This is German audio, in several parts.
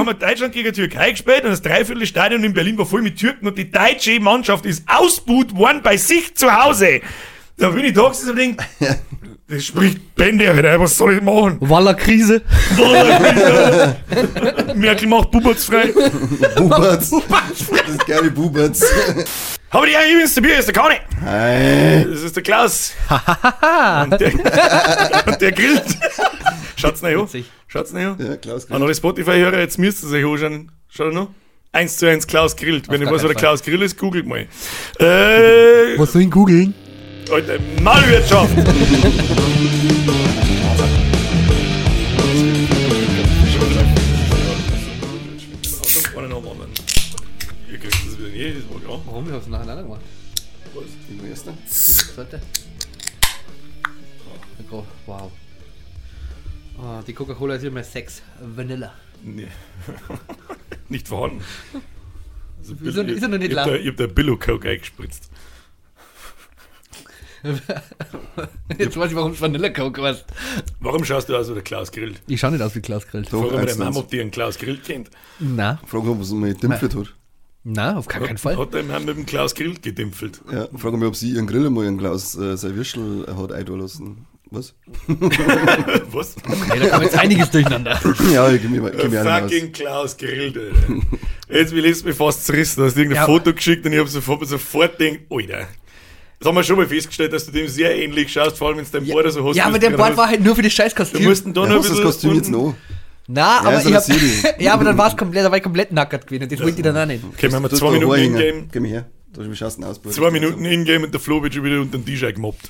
haben wir Deutschland gegen Türkei gespielt und das Dreiviertelstadion in Berlin war voll mit Türken und die deutsche Mannschaft ist ausbuht worden bei sich zu Hause. Da bin ich da gesessen und denk, das spricht Bände, Alter, was soll ich machen? Waller Krise. Merkel macht Buberts frei. Buberts. Das geile Buberts. Aber die übrigens der Bier ist der Kani. Hey. Das ist der Klaus. und, der, und der grillt. Schaut's nicht an. Schaut's nicht an. Ja, Klaus An alle Spotify-Hörer, jetzt müsst ihr euch anschauen. Schaut noch. 1 zu 1 Klaus grillt. Wenn ihr weiß, wer der Klaus Grill ist, googelt mal. Äh, Was soll ich googeln? Alter, Malwirtschaft. Ihr kriegt das wieder jedes Mal, ja. Warum? Ich hab's nacheinander gemacht. Du Erster. Seite. Oh, wow. Oh, die Coca-Cola ist immer 6 Vanilla. Nee. nicht vorhanden. Also, Ist er- ist er noch nicht ich hab lang? da- Ich hab da Billo Coke eingespritzt. Jetzt weiß ich, warum es Vanilla Coke heißt. Warum schaust du aus wie der Klaus grillt? Ich schau nicht aus wie Klaus Grillt. Doch, Frag mal der Mama, ob die einen Klaus Grill kennt. Na, Frag mal, was man gedämpft hat. na, auf gar keinen Fall. Hat der Mann mit dem Klaus Grill gedimpfelt? Ja, frag mich, ob sie ihren Grill einmal ihren Klaus äh, sein Würstel hat eintun lassen. Was? Was? Hey, da kommt jetzt einiges durcheinander. ja, ich geh mir, geh mir. Fucking Klaus grillt, Alter. Jetzt will ich mich fast zerrissen. Du hast irgendein Ja. Foto geschickt und ich hab sofort, sofort gedacht, Alter. Das haben wir schon mal festgestellt, dass du dem sehr ähnlich schaust, vor allem wenn es dein Bruder so hast. Ja, aber es der hast. war halt nur für das scheiß Du Kostüm. musst ihn da Ja, noch ein hast das. Kostüm jetzt noch? Na, aber ist ich hab, ja, aber dann war es komplett, da war ich komplett nackert gewesen. und Das wollte ich dann auch nicht. Okay, wir Du zwei hast Minuten in-game, Geh mir her. Du denn aus? Bruder? zwei Minuten in-game und der Flo wird schon wieder unter den Tisch gemobbt.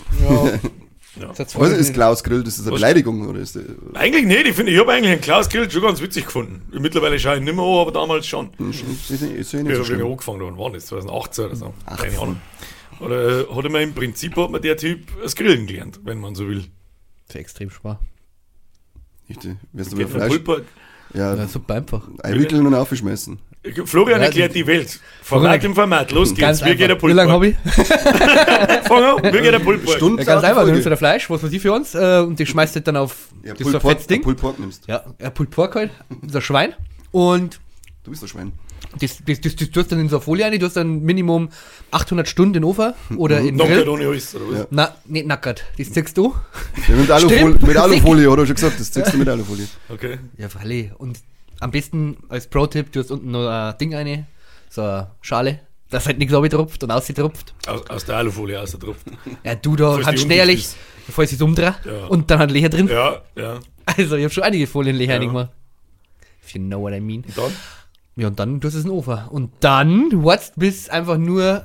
Das Was ist Klaus Grill? Das ist eine? Beleidigung, oder ist? Eigentlich nicht, ich finde, ich habe eigentlich einen Klaus Grill schon ganz witzig gefunden. Mittlerweile schaue ich nicht mehr an, aber damals schon. Ist ist nicht ist ja Ja, nicht so da bin ich schlimm. angefangen, wann war das? 2018 oder so. Keine Ahnung. Oder äh, hat er mir im Prinzip hat mir der Typ das Grillen gelernt, wenn man so will. Das ist extrem spar. Ich, äh, Wirst du mal Fleisch ja, Ja, super einfach. einwickeln und aufschmeißen? Florian erklärt die- Welt. Format im Format. Los geht's. Ganz Wie geht der einfach. Wie lange habe ich? Fang an. Wie geht der Pulper? Stunden Ja, ganz einfach, du Folge. nimmst du da Fleisch, was weiß ich für uns, äh, und die schmeißt du dann auf Ja, das ein Pulled Pork nimmst. Ja, ja Pulled Pork halt, das ist ein Schwein. Und Du bist ein Schwein. das, das, das, das tust du dann in so eine Folie rein, du hast dann Minimum 800 Stunden in den Ofen oder in den Nackert Grill. ohne alles, oder was? Ja. Na, nicht nackert, das ziehst du. Ja, mit, Alufolie, Stimmt. mit Alufolie, hat er schon gesagt, das ziehst du mit Alufolie. Okay. Ja, freilich. Und am besten als Pro-Tipp, du hast unten noch ein Ding rein, so eine Schale, dass halt nichts tropft und ausgetropft. Aus, aus der Alufolie aus der Tropfen. Ja, du da Falls kannst die schnell, undicht bevor ich es umdrehe Ja. und dann hat Leer drin. Ja, ja. Also, ich habe schon einige Folienleer Ja. reingemacht. If you know what I mean. Und dann? Ja, und dann tust du es in den Ofen. Und dann wartest bis einfach nur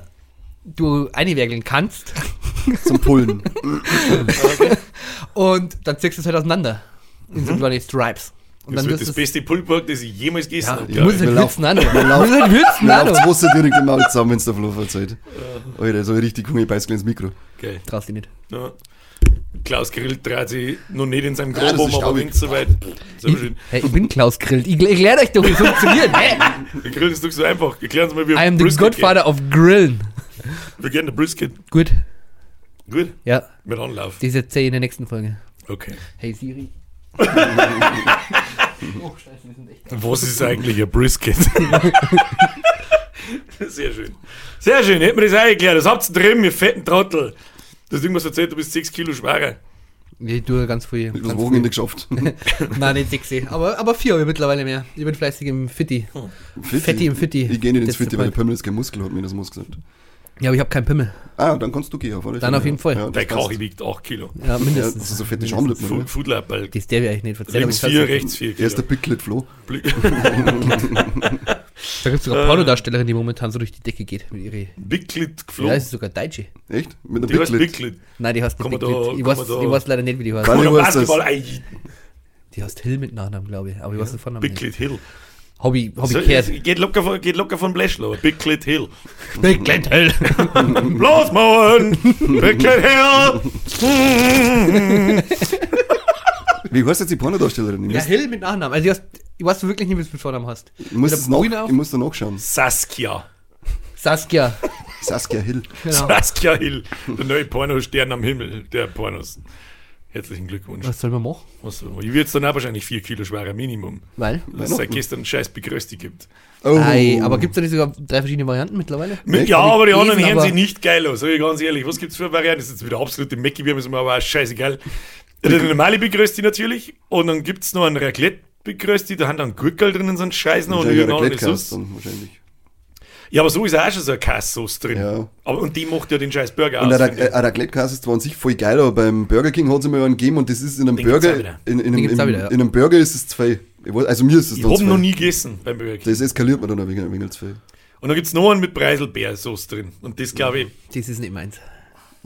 du einwerkeln kannst Zum Pullen. und dann ziehst du es halt auseinander. In so kleine Stripes. Und Das dann wird das beste Pulverpack, das ich jemals gegessen Ja, habe. du musst wir halt laufen- würzen, wir laufen- musst halt würzen, läuft das. Wasser direkt im Maul zusammen, wenn es der Flo verzeiht. Alter, so richtig Hunger, ich beiß gleich ins Mikro. Geil. Traust dich nicht. Ja. Klaus Grill dreht sich noch nicht in seinem Ja, Grab um, aber wenn es soweit. So Ich, schön. hey, ich bin Klaus Grillt. Ich, ich lehre euch doch, wie es funktioniert. Hey, Der Grill ist doch so einfach. Erklären Sie mal, wie I am the Godfather of Grillen. Wir gehen der Brisket. Gut. Gut. Ja, Mit Anlauf. das erzähle ich in der nächsten Folge. Okay. Hey Siri. oh, scheiße, wir sind echt. Was ist eigentlich ein Brisket? Sehr schön. Sehr schön, hätten wir das auch erklärt. Das habt ihr drin, ihr fetten Trottel. Du hast irgendwas erzählt, du bist 6 Kilo schwerer. Ich tue ganz viel. Übers Ganz Wochenende geschafft. Nein, nicht sexy. Aber, aber vier habe ich mittlerweile mehr. Ich bin fleißig im Fitti. Fitti. Fetti im Fitti. Ich gehe nicht ins Fitti, weil der Point. Pimmel ist kein Muskel, hat mir das Mus gesagt. Ja, aber ich habe keinen Pimmel. Ah, dann kannst du gehen, auf alle Dann auf jeden ja. Fall. Ja, passt. Kachi wiegt 8 Kilo. Ja, Ja, das mindestens. ist so fette Schamlippen, oder? Foodlappel. Das darf ich eigentlich nicht erzählen. aber Links ich 4, sag's- rechts 4 Er ist der. Picklet Flo. Da gibt es sogar Pornodarstellerin, die momentan so durch die Decke geht. Mit ihre, Bigklit ja, geflogen. das ist sogar Deutsche. Echt? Mit einem Die heißt Picklet. Bigklit. Nein, die heißt nicht Kid. Ich weiß, ich leider nicht, wie die heißt. Oder ist? Basketball. Die heißt Hill mit Nachnamen, glaube ich. Aber ich weiß den Vornamen nicht. Bigklit Hill. Hab ich, hab So, ich gehört. geht, locker von, geht locker von Blashlow. Bigklit Hill. Big Kid Hill. Bloß machen! Bigklit Hill! Wie heißt jetzt die Pornodarstellerin? Ja, Hill mit Nachnamen. Also, ich weiß, ich weiß wirklich nicht, wie du mit Vornamen hast. ich muss, ich muss da nachschauen. Saskia. Saskia. Saskia Hill. Genau. Saskia Hill. Der neue Pornostern am Himmel der Pornos. Herzlichen Glückwunsch. Was soll man machen? Was soll man- Ich würde dann auch wahrscheinlich 4 Kilo schwerer Minimum. Weil? Weil es seit gestern einen scheiß Begrösti gibt. Oh. Ei, aber gibt es da nicht sogar drei verschiedene Varianten mittlerweile? Echt? Ja, aber die anderen hören sich nicht geil aus, sag ich ganz ehrlich. Was gibt's für Varianten? Das ist jetzt wieder absolute Mecki, wir müssen aber auch scheißegal. Der normale Begrösti natürlich. Und dann gibt's noch einen Raclette-Begrösti, da haben dann Gurkel drinnen, so ein Scheiß noch und Sauce. dann wahrscheinlich. Ja, aber so ist auch schon so eine Kassauce drin. Ja. Aber, und die macht ja den scheiß Burger Und aus. ein finde ich. Ra- ein Raclette-Cast ist zwar an sich voll geil, aber beim Burger King hat es immer einen gegeben und das ist in einem Den Burger, wieder. in, in, Den einem, in, wieder, ja. in einem Burger ist es zwei. Also mir ist es Ich dann hab zwei. noch nie gegessen beim Burger King. Das eskaliert mir dann ein wenig, ein wenig zu viel. Und dann gibt's noch einen mit Preiselbeersauce drin. Und das glaube ich, Das ist nicht meins.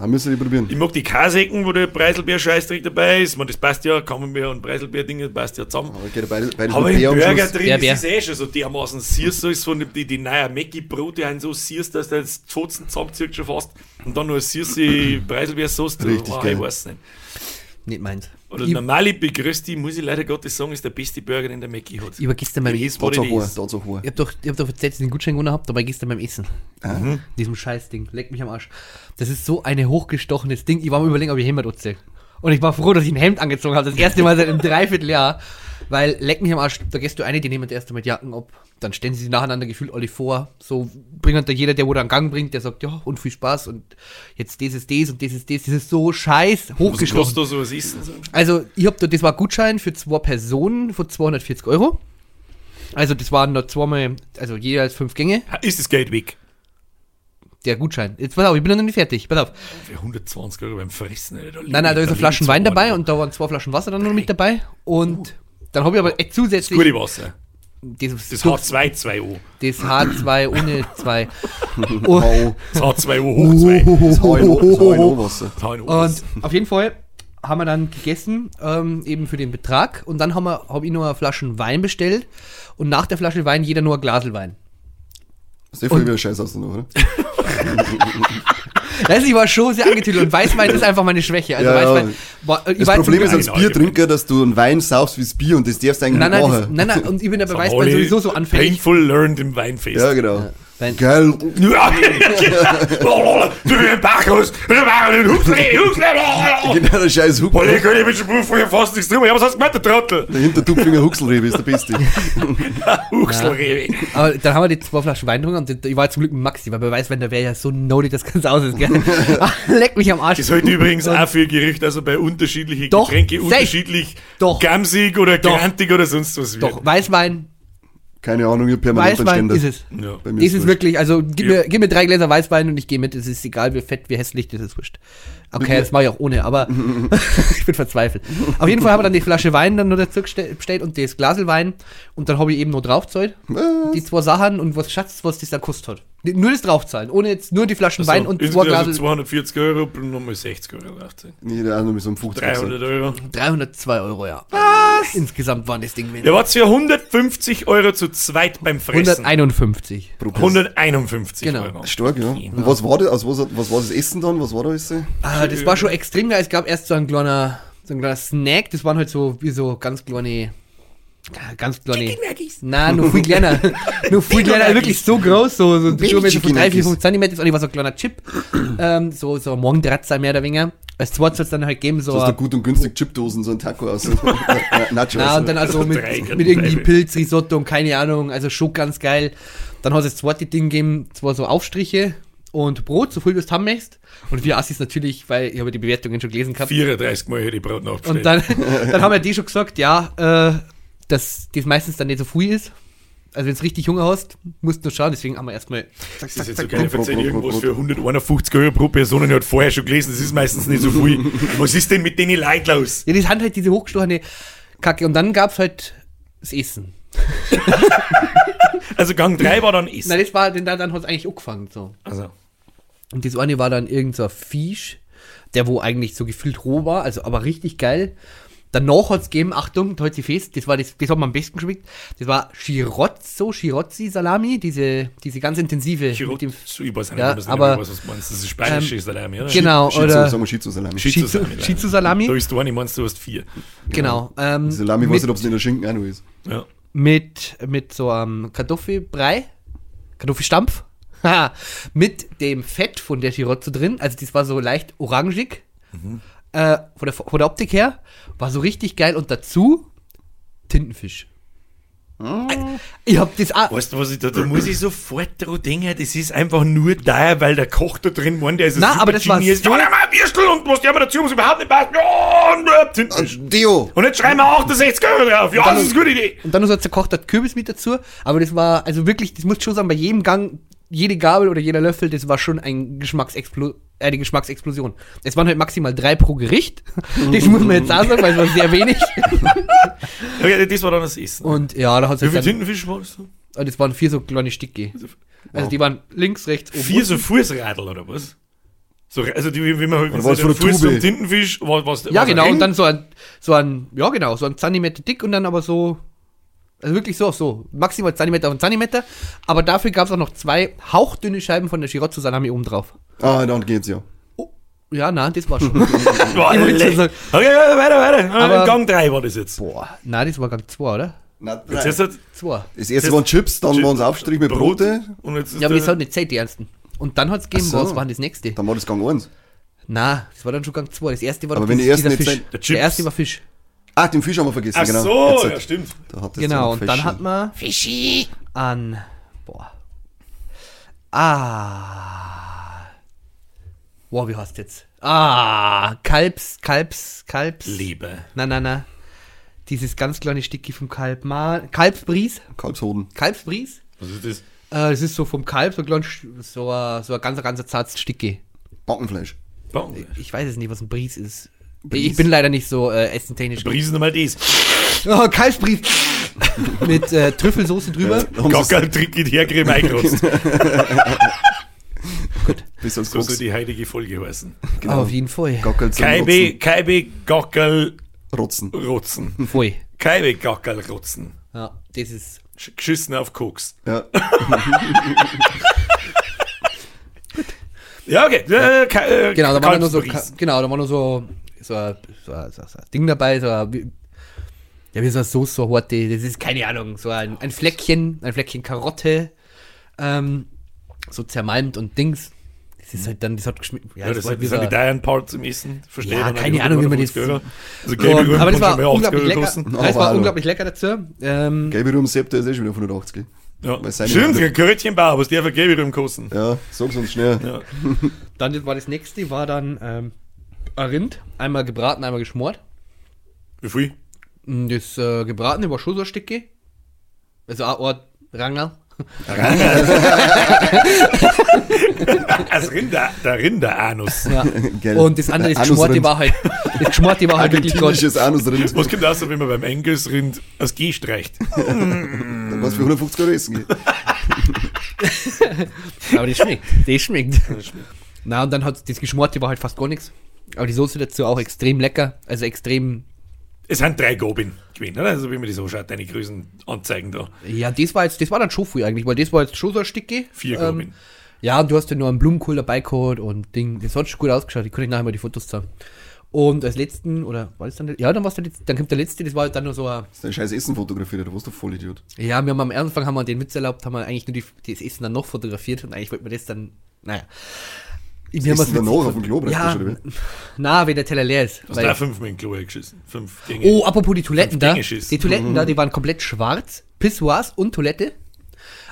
Dann müssen wir probieren. ich mag die Kasecken, wo der Preiselbeer-Scheiß direkt dabei ist. Man, das passt ja, Camembert und Preiselbeer-Dinge passt ja zusammen. Aber geht beide, beide Aber im Burger Schluss. drin Bär, ist es eh schon so dermaßen siehst, so ist von die, die neue Mackie-Brote haben so siehst, dass der das Pfotzen zusammenzieht schon fast. Und dann noch eine süße Preiselbeersauce drin. Richtig Wow, geil. Ich weiß nicht. Nicht meins. Oder ich, normale Begrüßti, muss ich leider Gottes sagen, ist der beste Burger, den der Mackie hat. ich war gestern beim Essen. so hoch, so hoch. Ich hab doch, ich hab doch erzählt, dass ich den Gutschein gewonnen hab, dabei gestern beim Essen. Ah. Diesem Scheißding. Leck mich am Arsch. Das ist so ein hochgestochenes Ding. Ich war mir überlegen, ob ich Hemd anziehe. Und ich war froh, dass ich ein Hemd angezogen habe. Das erste Mal seit einem Dreivierteljahr. Weil, leck mich am Arsch, da gehst du eine, die nehmen das erste mit Jacken ab. Dann stellen sie sich nacheinander gefühlt alle vor. So bringen da jeder, der wo einen Gang bringt, der sagt, ja, und viel Spaß. Und jetzt das ist das und das ist das. Das ist so scheiß Was hochgestochen. kostet da so was Essen? So? Also, ich hab da, das war ein Gutschein für zwei Personen von 240 Euro. Also, das waren da zweimal, also jeweils fünf Gänge. Ist das Geld weg? Der Gutschein. Jetzt pass auf, ich bin noch nicht fertig. Pass auf. Für 120 Euro beim Fressen. Alter, Nein, nein, da ist eine Flasche Wein dabei und da waren zwei Flaschen Wasser dann noch mit dabei. Und dann habe ich aber echt zusätzlich. Gute Wasser. Das, Das das, H2-2O. das H2 ohne 2. Oh, Und, Das H2O hoch 2. das HNO-Wasser. und auf jeden Fall haben wir dann gegessen, ähm, eben für den Betrag. Und dann habe hab ich noch eine Flasche Wein bestellt. Und nach der Flasche Wein jeder nur ein Glasel Wein. Das sieht voll wieder scheiße aus, noch, oder? Also ich war schon sehr angetüdelt und Weißwein ist einfach meine Schwäche. Also Ja. Weißwein, boah, ich Das Problem ist als Biertrinker, dass du einen Wein saufst wie das Bier und das darfst du eigentlich Nein, nicht nein, das, machen. nein, nein, und ich bin ja bei Weißwein sowieso so anfällig. Painful learned im Weinfest. Ja, genau. Du bist Bacchus, du bist Huxley, Huxley, Genau, der scheiß Boah, ich Huxel. kann nicht mit dem vorher fast nichts drüber. Ja, was hast du gemacht, der Trottel? Der Hintertupfinger Huxelrebe ist der Beste. Huxelrewe. Aber dann haben wir die zwei Flaschen Wein getrunken und ich war zum Glück mit Maxi, weil bei Weißwein, da wäre ja so naughty das Ganze aus ist, gell? Leck mich am Arsch. Das halte ich übrigens auch für Gericht, also bei unterschiedlichen Doch, Getränke safe. unterschiedlich Doch. gamsig oder Doch. grantig oder sonst was wird. Doch, Weißwein, Keine Ahnung, ich hab permanent Weißwein einen ist Ständer. es. Ja. Bei mir Das ist ist wurscht. wirklich, also gib, Ja. mir, gib mir drei Gläser Weißwein und ich gehe mit. Es ist egal, wie fett, wie hässlich, das ist wurscht. Okay, das mache ich auch ohne, aber ich bin verzweifelt. Auf jeden Fall haben wir dann die Flasche Wein dann noch dazu geste- bestellt und das Glasel Wein und dann habe ich eben noch draufgezahlt. Was? Die zwei Sachen und was Schatz, was das da kostet hat. Nur das draufzahlen, ohne jetzt nur die Flaschen Wein und zwei insgesamt Glasel. 240 Euro und nochmal 60 Euro drauf. Nee, der mit so einem 50 300 Euro. 302 Euro, ja. Was? Insgesamt waren das Ding Der war für 150 Euro zu zweit beim Fressen. 151. pro Person. 151 Genau. Euro. Stark, ja. Und was war das? Also was, was war das Essen dann? Was war da alles? Ah, das war schon extrem geil. Es gab erst so ein kleiner, so ein kleiner Snack. Das waren halt so wie so ganz kleine, ganz kleine. Nein, nur viel kleiner. nur viel kleiner, wirklich so groß, so, so Baby Durchmesser von Chicken 3, 4, Nuggies. 5 Zentimeter. Und ich war so ein kleiner Chip. ähm, so, so ein Morgendratzer mehr oder weniger. Als zweites soll es dann halt geben, so. Du hast da gut und günstig Chipdosen, so ein Taco aus. Äh, Nachos. Na, und dann also mit, mit irgendwie Bleibe. Pilz, Risotto und keine Ahnung, also schon ganz geil. Dann hat es das zweite Ding gegeben, zwar so Aufstriche und Brot, so viel wie du es haben möchtest. Und wir Assis natürlich, weil ich habe die Bewertungen schon gelesen gehabt. 34 Mal hätte ich Brot nachbestellt. Und dann, dann haben wir die schon gesagt, ja, äh, dass das meistens dann nicht so viel ist. Also wenn du richtig Hunger hast, musst du nur schauen, deswegen haben wir erstmal. das ist jetzt so geil, Brot, irgendwas für 151 Euro pro Person und ich hat vorher schon gelesen, das ist meistens nicht so viel. Was ist denn mit denen Leuten los? Ja, das sind halt diese hochgestochene Kacke. Und dann gab's halt das Essen. Also Gang 3 war dann Essen. Nein, das war, denn dann, dann hat es eigentlich angefangen. So. Also, Und das eine war dann irgendein so ein Fisch, der wo eigentlich so gefühlt roh war, also aber richtig geil. Danach hat es gegeben, Achtung, hat sie fest, das war das, das hat mir am besten geschmeckt. Das war Chirozzo, Chirozzi Salami, diese, diese ganz intensive. Chirozzo, ich weiß nicht, Ja, das aber- nicht, was du meinst. Das ist spanische Ähm, Salami, oder? genau, Shizu, oder sagen wir Shizu-Salami. Shizu Shizu- Salami. Shizu-Salami. Da ist du eine, meinst du hast vier. genau. Ähm, Salami, weiß mit, nicht, ob es in der Schinken auch noch ist. Ja. mit, mit so einem Kartoffelbrei, Kartoffelstampf, mit dem Fett von der Chirozzo drin. Also das war so leicht orangig. Äh, von, der, von der Optik her war so richtig geil und dazu Tintenfisch. Ich hab das auch. Weißt du, was ich da, da muss ich sofort dran denken, das ist einfach nur da, weil der Koch da drin war, der ist ein Na, super aber das war Genie ist. so- Ja, nimm mal ein Würstel und was der mir dazu muss überhaupt nicht passt. Ja, und äh, Tintenfisch. Dio! Und jetzt schreiben wir 68 Euro drauf. Ja, das ist eine gute Idee. Und dann noch so ein zerkochter Kürbis mit dazu. Aber das war, also wirklich, das muss ich schon sagen, bei jedem Gang, jede Gabel oder jeder Löffel, das war schon ein Geschmacksexplo äh, eine Geschmacksexplosion. Es waren halt maximal drei pro Gericht. Das muss man jetzt auch sagen, weil es war sehr wenig. Okay, das war dann das Essen. Und ja, da hat Wie es viel dann, Tintenfisch war das? Ah, das waren vier so kleine Stücke. Also die waren links, rechts, oben. Vier so Fußradl oder was? So, also die, wie man halt was der Fuß Tube? zum Tintenfisch, was, was Ja, was genau, ein und dann so ein, so ein, ja genau, so ein Zentimeter dick und dann aber so, also wirklich so, so, maximal Zentimeter auf Zentimeter, aber dafür gab es auch noch zwei hauchdünne Scheiben von der Shirotsu Salami oben drauf. Ah, dann geht's ja. Oh, ja, nein, das war schon. Boah, Ich wollte leck. schon sagen. Okay, weiter, weiter. Ah, Aber- Gang 3 war das jetzt. Boah, nein, das war Gang 2, oder? Na, Jetzt ist halt 2. Das erste waren Chips, dann Chips, waren es Aufstrich mit Brot. Brote, Und jetzt ist Ja, aber das hat nicht Zeit, die ernsten. Und dann hat es gegeben, so. was war denn das nächste? dann war das Gang 1. Na, das war dann schon Gang 2. Das erste war Aber wenn die ersten Fisch. sein- Der Der, erste war Fisch. Ach, den Fisch haben wir vergessen, Ach genau. so, Jetzt ja, stimmt. Da hat das Genau, und dann hat man Fischi an, boah, ah, boah, wie heißt jetzt? Ah, Kalbs, Kalbs, Kalbs. Liebe. Na, na, na. Dieses ganz kleine Stückchen vom Kalb. Kalbsbries. Kalbshoden. Kalbsbries. Was ist das? Äh, das ist so vom Kalb, so, ein klein, so, ein- so ein ganz, ganz zartes Stückchen. Backenfleisch. Baum. Ich weiß es nicht, was ein Bries ist. Bries? Ich bin leider nicht so äh, essentechnisch. Briesen mal das. Oh, Kalbsbries. Mit äh, Trüffelsoße drüber. Haben sie's- Gackerl trick geht her, Creme eingerotzt. Bis ans So soll die heutige Folge heißen. Genau. Auf jeden Fall. Gackel zum Kaibe, Kaibe, Gackerl, Rotzen. rotzen. Voll. Kaibe, Gackerl, rotzen. Ja, das ist. Sch- Geschissen auf Koks. Ja. Ja, okay. Äh, Ka- äh, Genau, da war nur so, genau, da war nur so, so, ein- so, ein- so, ein- Ding dabei, so ein, wie- ja, wie so eine Soße, so eine Horte, das ist keine Ahnung, so ein, ein Fleckchen, ein Fleckchen Karotte, ähm, so zermalmt und Dings. Das ist halt dann, das hat geschmeckt. Ja, das, war das wie sind so die ein- Diane Parts im Essen. Verstehe Ja, ich noch keine Ahnung, wie man 150 das-. Also so, gelbe Rüben aber das war schon mal 80 unglaublich lecker. Ja, das war hallo. unglaublich lecker dazu. Ähm, Gelbe Sepp, der ist eh schon wieder 180. Ja. Stimmt, ein Körtchenbau, was der für gelbe Rüben kosten. Ja, sag's uns schnell. Ja. dann war das nächste, war dann ähm, Rind, einmal gebraten, einmal geschmort. Wie viel? Und Das äh, gebratene war schon so ein Stücke. Also ein Ort Rangel. Das Rinder, der Rinderanus. Ja. Und das andere, das. Geschmorte war halt, das Geschmorte war halt wirklich Gott. Anusrind. Was kommt aus, wenn man beim Engelsrind das G streicht? Was für 150 Euro essen geht. Aber das schmeckt. Das schmeckt. Na, und dann hat das Geschmorte war halt fast gar nichts. Aber die Soße dazu auch extrem lecker. Also extrem. Es sind drei Gobin gewesen, oder? Also, wie man das so schaut, deine Größen anzeigen da. Ja, das war jetzt, das war dann schon viel eigentlich, weil das war jetzt schon so ein Stücke. Vier Ähm, Gobin. Ja, und du hast ja nur einen Blumenkohl dabei gehabt und Ding. Das hat schon gut ausgeschaut. Ich kann euch nachher mal die Fotos zeigen. Und als letzten, oder war das dann der, Ja, dann war der letzte, dann kommt der letzte, das war halt dann nur so ein, Das ist ein scheiß Essen fotografiert, du warst doch voll Idiot. Ja, wir haben am Anfang haben wir den Witz erlaubt, haben wir eigentlich nur die, das Essen dann noch fotografiert und eigentlich wollten wir das dann, naja. Wir haben Essen was danach auf dem Klo Ja, oder wie? na, wenn der Teller leer ist. Hast Weil, du auch fünfmal in den Klo geschissen? Fünf Dinge. oh, apropos die Toiletten Fünf da. Die Toiletten da, die waren komplett schwarz. Pissoirs und Toilette.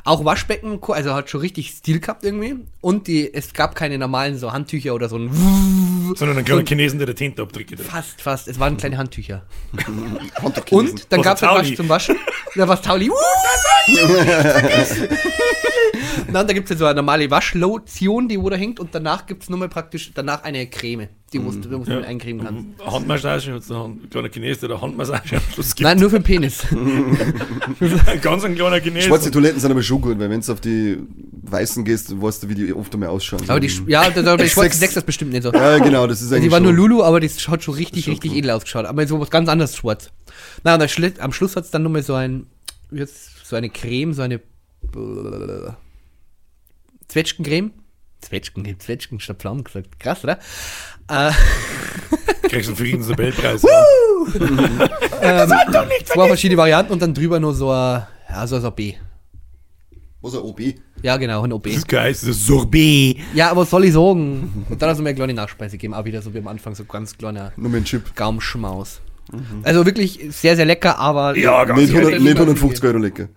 Auch Waschbecken, also hat schon richtig Stil gehabt irgendwie. Und die, es gab keine normalen so Handtücher oder so ein Sondern ein kleiner Chinesen, der der Tinte abdrückt. Fast, fast. Es waren kleine Handtücher. Und dann gab es ein halt Tauli? was zum Waschen. Da war Tauli. Uh, Na, und da gibt es ja so eine normale Waschlotion, die wo da hängt. Und danach gibt es nochmal praktisch, danach eine Creme, die wo du du mit eincremen kannst. Handmassage, hat noch ein kleiner Chines, der Handmassage am Schluss gibt. Nein, nur für den Penis. Ein ganz ein kleiner Chines. Schwarze Toiletten sind aber schon gut, weil wenn du auf die weißen gehst, weißt du, wie die oft einmal ausschauen. Aber die, ja, da, da, die schwarze Sechs. Sechs das bestimmt nicht so. ja, genau, das ist eigentlich Die war nur Lulu, aber das hat schon richtig, schon richtig cool. edel ausgeschaut. Aber so was ganz anderes schwarz. Na, und am Schli- am Schluss hat es dann nochmal so ein, jetzt so eine Creme, so eine Zwetschgencreme. Zwetschgen, Zwetschgen, statt Pflaumen gesagt. Krass, oder? Äh, Kriegst du einen Friedensnobelpreis. ähm, zwei verschiedene Varianten und dann drüber nur so ein, ja, so, so ein B. Was ein OB? Ja, genau, ein OB. Das ist geil, das ist Sorbet. Ja, aber was soll ich sagen? Und dann hast du mir eine kleine Nachspeise gegeben, auch wieder so wie am Anfang, so ganz kleiner Nur mit Chip. Gaumschmaus. Also wirklich sehr, sehr lecker, aber Ja, ganz Nicht, 100, ehrlich. nicht 150 Euro lecker.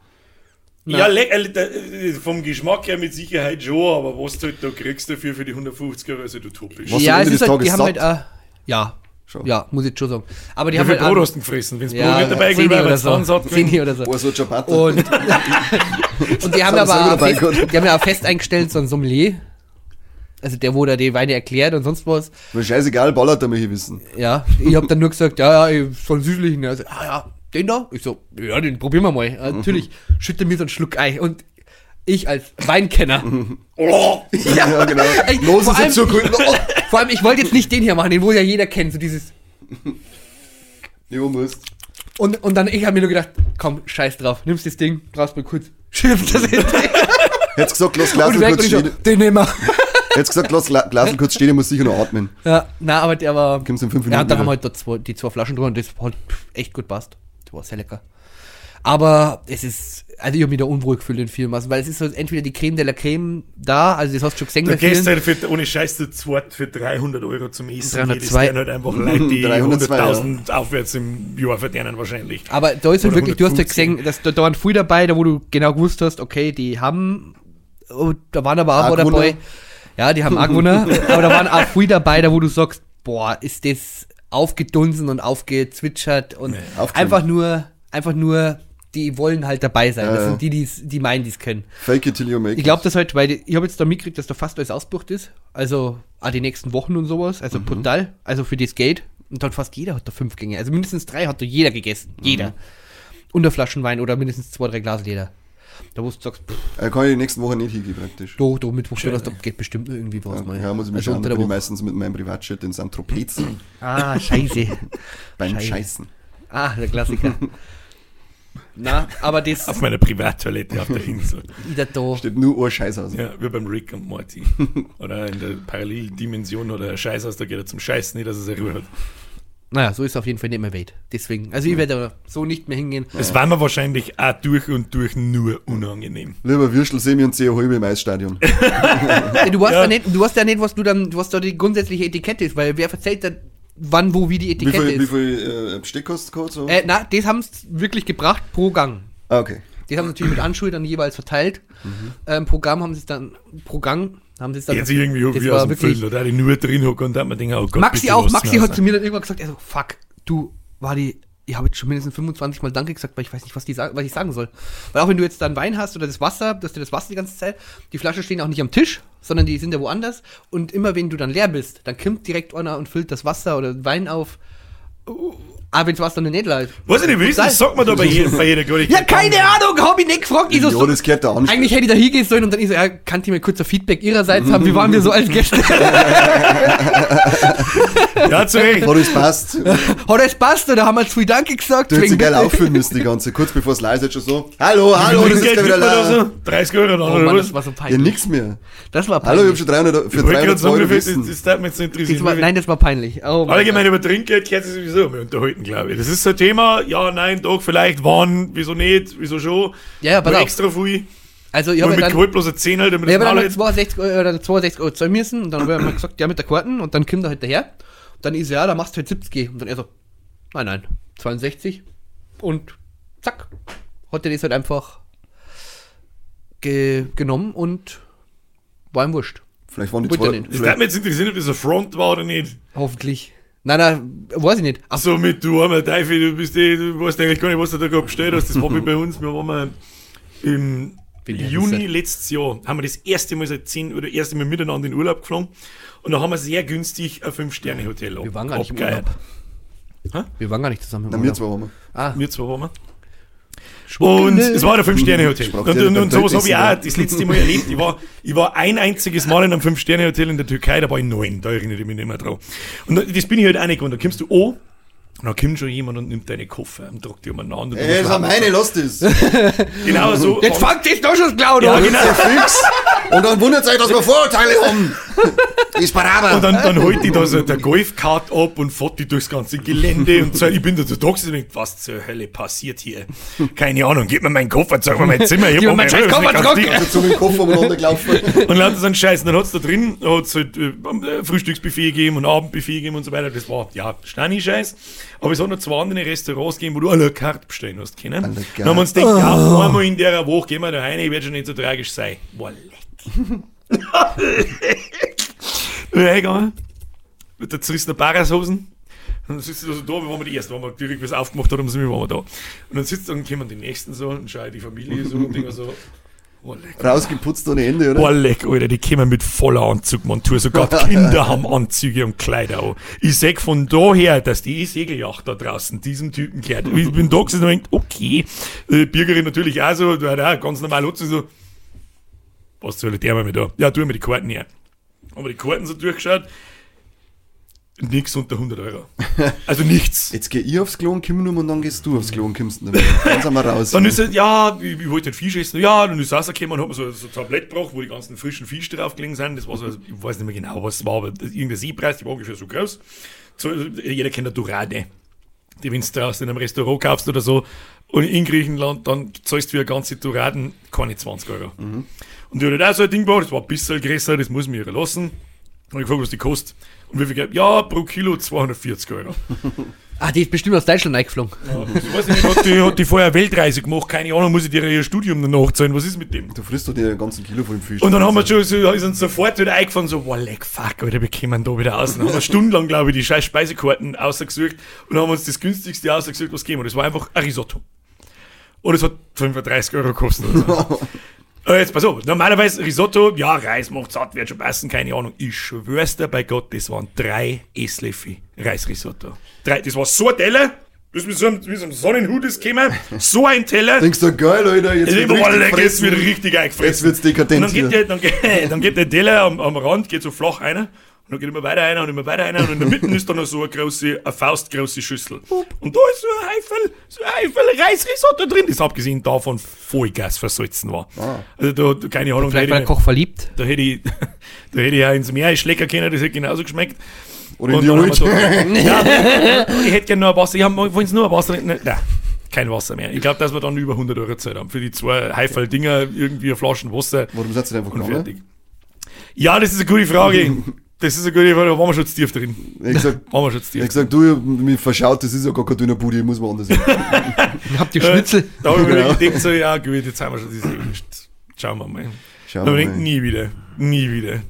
Ja, le äh, äh, vom Geschmack her mit Sicherheit schon, aber was du halt da kriegst dafür für die 150 Euro, ist halt utopisch. Was ja, am es Ende ist des halt, die Tages haben halt, äh, ja, Schon. ja, muss ich schon sagen. Aber die Wie haben viel halt, Brot auch- hast du denn gefressen? Wenn es ja, Brot dabei wäre, oder so. Zehni oder so. Oh, so. Und, und die haben haben aber fest, die haben ja auch fest eingestellt, so ein Sommelier. Also der, wo da die Weine erklärt und sonst was. Mir scheißegal, ballert, damit ich wissen. Ja, ich hab dann nur gesagt, ja, ja, ich soll einen süßlichen. Also, ah ja, den da? Ich so, ja, den probieren wir mal. Ja, natürlich, schütte mir so einen Schluck Ei. Und ich als Weinkenner. Oh, Ja, genau. Ey, Los vor ist allem- jetzt. Oh, Vor allem, ich wollte jetzt nicht den hier machen, den wo ja jeder kennt, so dieses. Jo, musst. Und, und dann, ich habe mir nur gedacht, komm, scheiß drauf, nimmst das Ding, brauchst mal kurz, schimpft das hin. Hättest gesagt, lass weg kurz stehen. den nehmen wir. Hättest gesagt, lass Gla- Glasel kurz stehen, ich muss sicher noch atmen. Ja, na, aber der war. Kommst in fünf Ja, Minuten und dann haben wir halt da zwei, die zwei Flaschen drüber und das hat echt gut passt. Das war sehr lecker. Aber es ist, also ich habe mich da unwohl gefühlt in vielen Maßen, weil es ist so entweder die Creme de la Creme da, also das hast du schon gesehen Da bei gehst du halt für, ohne Scheiß zu zweit für 300 Euro zum Essen. 302. Das wären halt einfach Leute, die 302, 100.000 aufwärts im Jahr verdienen wahrscheinlich. Aber da ist halt wirklich, du hast halt 150. gesehen, dass da, da waren viel dabei, da wo du genau gewusst hast, okay, die haben, oh, da waren aber auch dabei, ja, die haben auch gewonnen, aber da waren auch viel dabei, da wo du sagst, boah, ist das aufgedunsen und aufgezwitschert und aufgeschrieben. einfach nur, einfach nur, die wollen halt dabei sein. Ja, das ja. sind die, die's- die meinen, die es können. Fake it till you make Ich glaube das halt, weil ich habe jetzt da mitgekriegt, dass da fast alles ausbucht ist. Also auch die nächsten Wochen und sowas. Also brutal. Also für das Geld. Und dann fast jeder hat da fünf Gänge. Also mindestens drei hat da jeder gegessen. Jeder. Und eine Flaschen Wein oder mindestens zwei, drei Glas jeder. Da wo du sagst, pff, it. Äh, kann ich die nächsten Woche nicht hingehen, praktisch. do, do, Mittwoch, Donnerstag, da geht bestimmt irgendwie was mal. Ja, muss ich mir also schauen. der bin ich meistens mit meinem Privatjet in St. Tropez Ah, scheiße. beim Scheiße. Scheißen. ah, der Klassiker. Na, aber das Auf meiner Privattoilette auf der Insel. wieder da. Steht nur ein Scheiß aus. Ja, wie beim Rick und Morty. Oder in der Paralleldimension oder Scheißhaus, da geht er zum Scheißen, nicht, dass er sich hat. Naja, so ist auf jeden Fall nicht mehr weit. Deswegen, also ich werde da so nicht mehr hingehen. Das war mir wahrscheinlich auch durch und durch nur unangenehm. Lieber Würstel, Semi und Zeh halbe im Eisstadion. Ja, du weißt Ja. ja. nicht, du weißt ja nicht, was du dann, was da die grundsätzliche Etikette ist, weil wer erzählt da, wann, wo, wie die Wie Etikette viel, wie ist. viel äh, Besteck hast du gehabt? So? Äh, na, das haben sie wirklich gebracht pro Gang. Ah, okay. Das haben sie natürlich mit Anschuld dann jeweils verteilt. Mhm. Ähm, pro Gang haben sie es dann, pro Gang haben sie es dann. Jetzt irgendwie das wie aus dem Film, da die nur drin hocken und da hat man denkt, oh Gott, Maxi auch, Maxi hat zu mir dann irgendwann gesagt, also fuck, du, war die, ich habe jetzt schon mindestens 25 Mal Danke gesagt, weil ich weiß nicht, was, die, was ich sagen soll. Weil auch wenn du jetzt dann Wein hast oder das Wasser, dass du das Wasser die ganze Zeit, die Flaschen stehen auch nicht am Tisch, sondern die sind ja woanders. Und immer wenn du dann leer bist, dann kommt direkt einer und füllt das Wasser oder Wein auf. Aber wenn das Wasser dann nicht leid. Weiß ich nicht, wie ist das? Sagt man da bei jedem, bei jeder Gott. Ja, keine Ahnung, hab ich nicht gefragt. Ich so, Ja, so, das gehört da an. eigentlich hätte ich da hingehen sollen und dann ich so, ja, kann ich mal kurz ein Feedback ihrerseits haben? Wie waren wir so als Gäste? Ja, zu Recht. Hat es passt. Du Hat es passt oder haben wir zu viel Danke gesagt? hättest Wegen dich geil aufführen müssen, die ganze. Kurz bevor es leise ist, schon so. Hallo, hallo, das ist Geld der wieder so? 30 Euro dann, Oh oder Mann, was? das war so Ja, peinlich. nix mehr. Das war Hallo, ich hab peinlich. schon 300, für Ich wollte 300 gerade sagen, Euro das, wissen. das darf mich jetzt nicht interessieren. Das war, nein, das war peinlich. Oh mein Allgemein über Trinkgeld gehört sich sowieso wir unterhalten, glaube ich. Das ist so ein Thema, ja, nein, doch, vielleicht, wann, wieso nicht, wieso schon. Ja, ja, pass auf. extra viel. Also, ich Ich habe mit dann, Gehalt bloß ein 10 halt, damit ich das hab dann mal mal 62 Euro, oder 62 Euro zahlen müssen und dann haben wir gesagt, ja, mit der Karten und dann kommt er halt daher. Und dann ist er, ja, da machst du halt 70 und dann er so, nein, nein, 62 und zack, hat er das halt einfach ge genommen und war ihm wurscht. Vielleicht waren die zwei. vielleicht- darf mich jetzt interessieren, ob das ein Front war oder nicht. Hoffentlich. Nein, nein, weiß ich nicht. Ach, So mit, du armer Teufel, du bist eh, du weißt eigentlich gar nicht, was du da gerade bestellt hast. Das war bei uns. Wir waren mal im Juni letztes Jahr, haben wir das erste Mal seit 10 oder erste Mal miteinander in Urlaub geflogen. Und da haben wir sehr günstig ein 5-Sterne-Hotel Wir waren gar nicht im abgeheiert. wir waren gar nicht zusammen. im Na, wir Urlaub. zwei waren wir. Ah, Wir zwei waren wir. Und es war ein Fünf-Sterne-Hotel. Und, der und, und sowas habe ich auch das letzte Mal erlebt. Ich war, ich war ein einziges Mal in einem Fünf-Sterne-Hotel in der Türkei, da war ich neun, da erinnere ich mich nicht mehr drauf. Und da- das bin ich halt auch nicht gewohnt. Da kommst du an, und dann kommt schon jemand und nimmt deine Koffer und drückt die umeinander. Ey, das war meine, lass das. Genau so. jetzt fangt es doch schon das Klauen Ja, an. genau. Fix. Und dann wundert euch, dass wir Vorurteile haben. Ist parabel. Und dann, dann holt die da so der Golfkart ab und fährt die durchs ganze Gelände und so, ich bin da so taxi und denk, was zur Hölle passiert hier? Keine Ahnung, gib mir meinen Koffer, zeig mir mein Zimmer, ich hab meinen meine scheiß Koffer zurück. dick. so mit dem Koffer umeinander gelaufen. Und lauter so einen Scheiß. Und dann hat's da drin, hat's halt äh, Frühstücksbuffet gegeben und Abendbuffet gegeben und so weiter. Das war, ja, Stani-Scheiß. Aber es hat noch zwei andere Restaurants gegeben, wo du à la carte bestellen hast können. Dann haben wir uns gedacht, ja, einmal in der Woche gehen wir da rein, wird schon nicht so tragisch sein. Boah, leck. Reingegangen. Mit der zerrissenen Parashosen. Und dann sitzt du so da, wie waren wir die Ersten, waren wir direkt was aufgemacht haben, sind wir waren wir da. Und dann sitzt dann kommen die Nächsten so und schaue die Familie so und denke so, boah, leck. Rausgeputzt ohne Ende, oder? Boah, leck, Alter, die kommen mit voller Anzugmontur. Sogar die Kinder haben Anzüge und Kleider an. Ich sag von daher, dass die Segelyacht da draußen diesem Typen gehört. Ich bin da gesessen und denk, okay. Die Bürgerin natürlich auch so, hat auch ganz normal Hutze so. Was soll der mir da? Ja, tu mir die Karten her. Haben wir die Karten so durchgeschaut. Nix unter 100 Euro. Also nichts. Jetzt geh ich aufs Klo und komm nur und dann gehst du aufs Klo und kommst dann wieder. Dann sind wir raus. Dann ist es, ja, ich, ich wollte den Fisch essen. Ja, dann ist es rausgekommen und hat mir so, so ein Tablett gebracht, wo die ganzen frischen Fische drauf gelegen sind. Das war so, ich weiß nicht mehr genau, was es war, aber irgendein Seepreis, die war ungefähr so groß. So, jeder kennt eine Dorade. Die, wenn du aus in einem Restaurant kaufst oder so, und in Griechenland, dann zahlst du für eine ganze Doraden keine 20 Euro. Und die hat halt auch so ein Ding gebracht, das war ein bisschen größer, das muss mir ihre lassen. Und ich gefragt, was die kostet. Und wie viel Geld? Ja, pro Kilo 240 Euro. Ah, die ist bestimmt aus Deutschland eingeflogen. Ich weiß nicht, hat die, hat die vorher Weltreise gemacht, keine Ahnung, muss ich dir ihr Studium danach zahlen, was ist mit dem? Du frisst doch den ganzen Kilo von dem Fisch. Und dann haben wir schon, so, ist uns sofort wieder eingefallen, so, wow, leck, fuck, Alter, wir kommen da wieder aus. Dann haben wir stundenlang, glaube ich, die scheiß Speisekarten ausgesucht und haben uns das günstigste ausgesucht, was geben. Und das war einfach ein Risotto. Und es hat 35 Euro gekostet. Oder so. Aber jetzt pass auf, normalerweise Risotto, ja, Reis macht satt, wird schon passen, keine Ahnung. Ich schwör's dir bei Gott, das waren drei Esslöffel Reisrisotto. Drei, das war so ein Teller, das wie so ein, wie so ein Sonnenhut ist gekommen, so ein Teller. Denkst du, geil, Alter, jetzt Ich wird boah, leck, richtig jetzt wird richtig eingefressen. Jetzt wird's dekadent Und dann geht, hier. der, dann, dann geht der Teller am, am Rand, geht so flach einer. Und dann geht immer weiter einer und immer weiter einer. Und in der Mitte ist dann noch so eine große, eine faustgroße Schüssel. Und da ist so ein Eifel, so ein Eifel Reisrisotto drin, das abgesehen davon Vollgas versalzen war. Also da, da, keine Ahnung, da Vielleicht hätte, war der ich, Koch verliebt. da hätte ich, da hätte ich auch ins Meer schlecker können, das hätte genauso geschmeckt. Oder in die wir da- ja, ich hätte gerne noch ein Wasser. Ich wollte es nur ein Wasser. Nein, nein, kein Wasser mehr. Ich glaube, dass wir dann über 100 Euro Zeit haben. Für die zwei Heifel-Dinger, irgendwie eine Flaschen Wasser Warum seid ihr einfach und fertig. Ja, das ist eine gute Frage. Das ist eine gute Frage. Da waren wir schon zu tief drin. Ich gesagt, Waren wir schon zu ich tief hab gesagt, du, mich verschaut, das ist ja gar kein dünner Bude, ich muss woanders hin. Habt ihr Schnitzel? Da habe ich mir Genau. gedacht, so, ja, gut, jetzt haben wir schon diese Angst. Schauen wir mal. Schauen wir ich denk, mal. nie wieder. Nie wieder.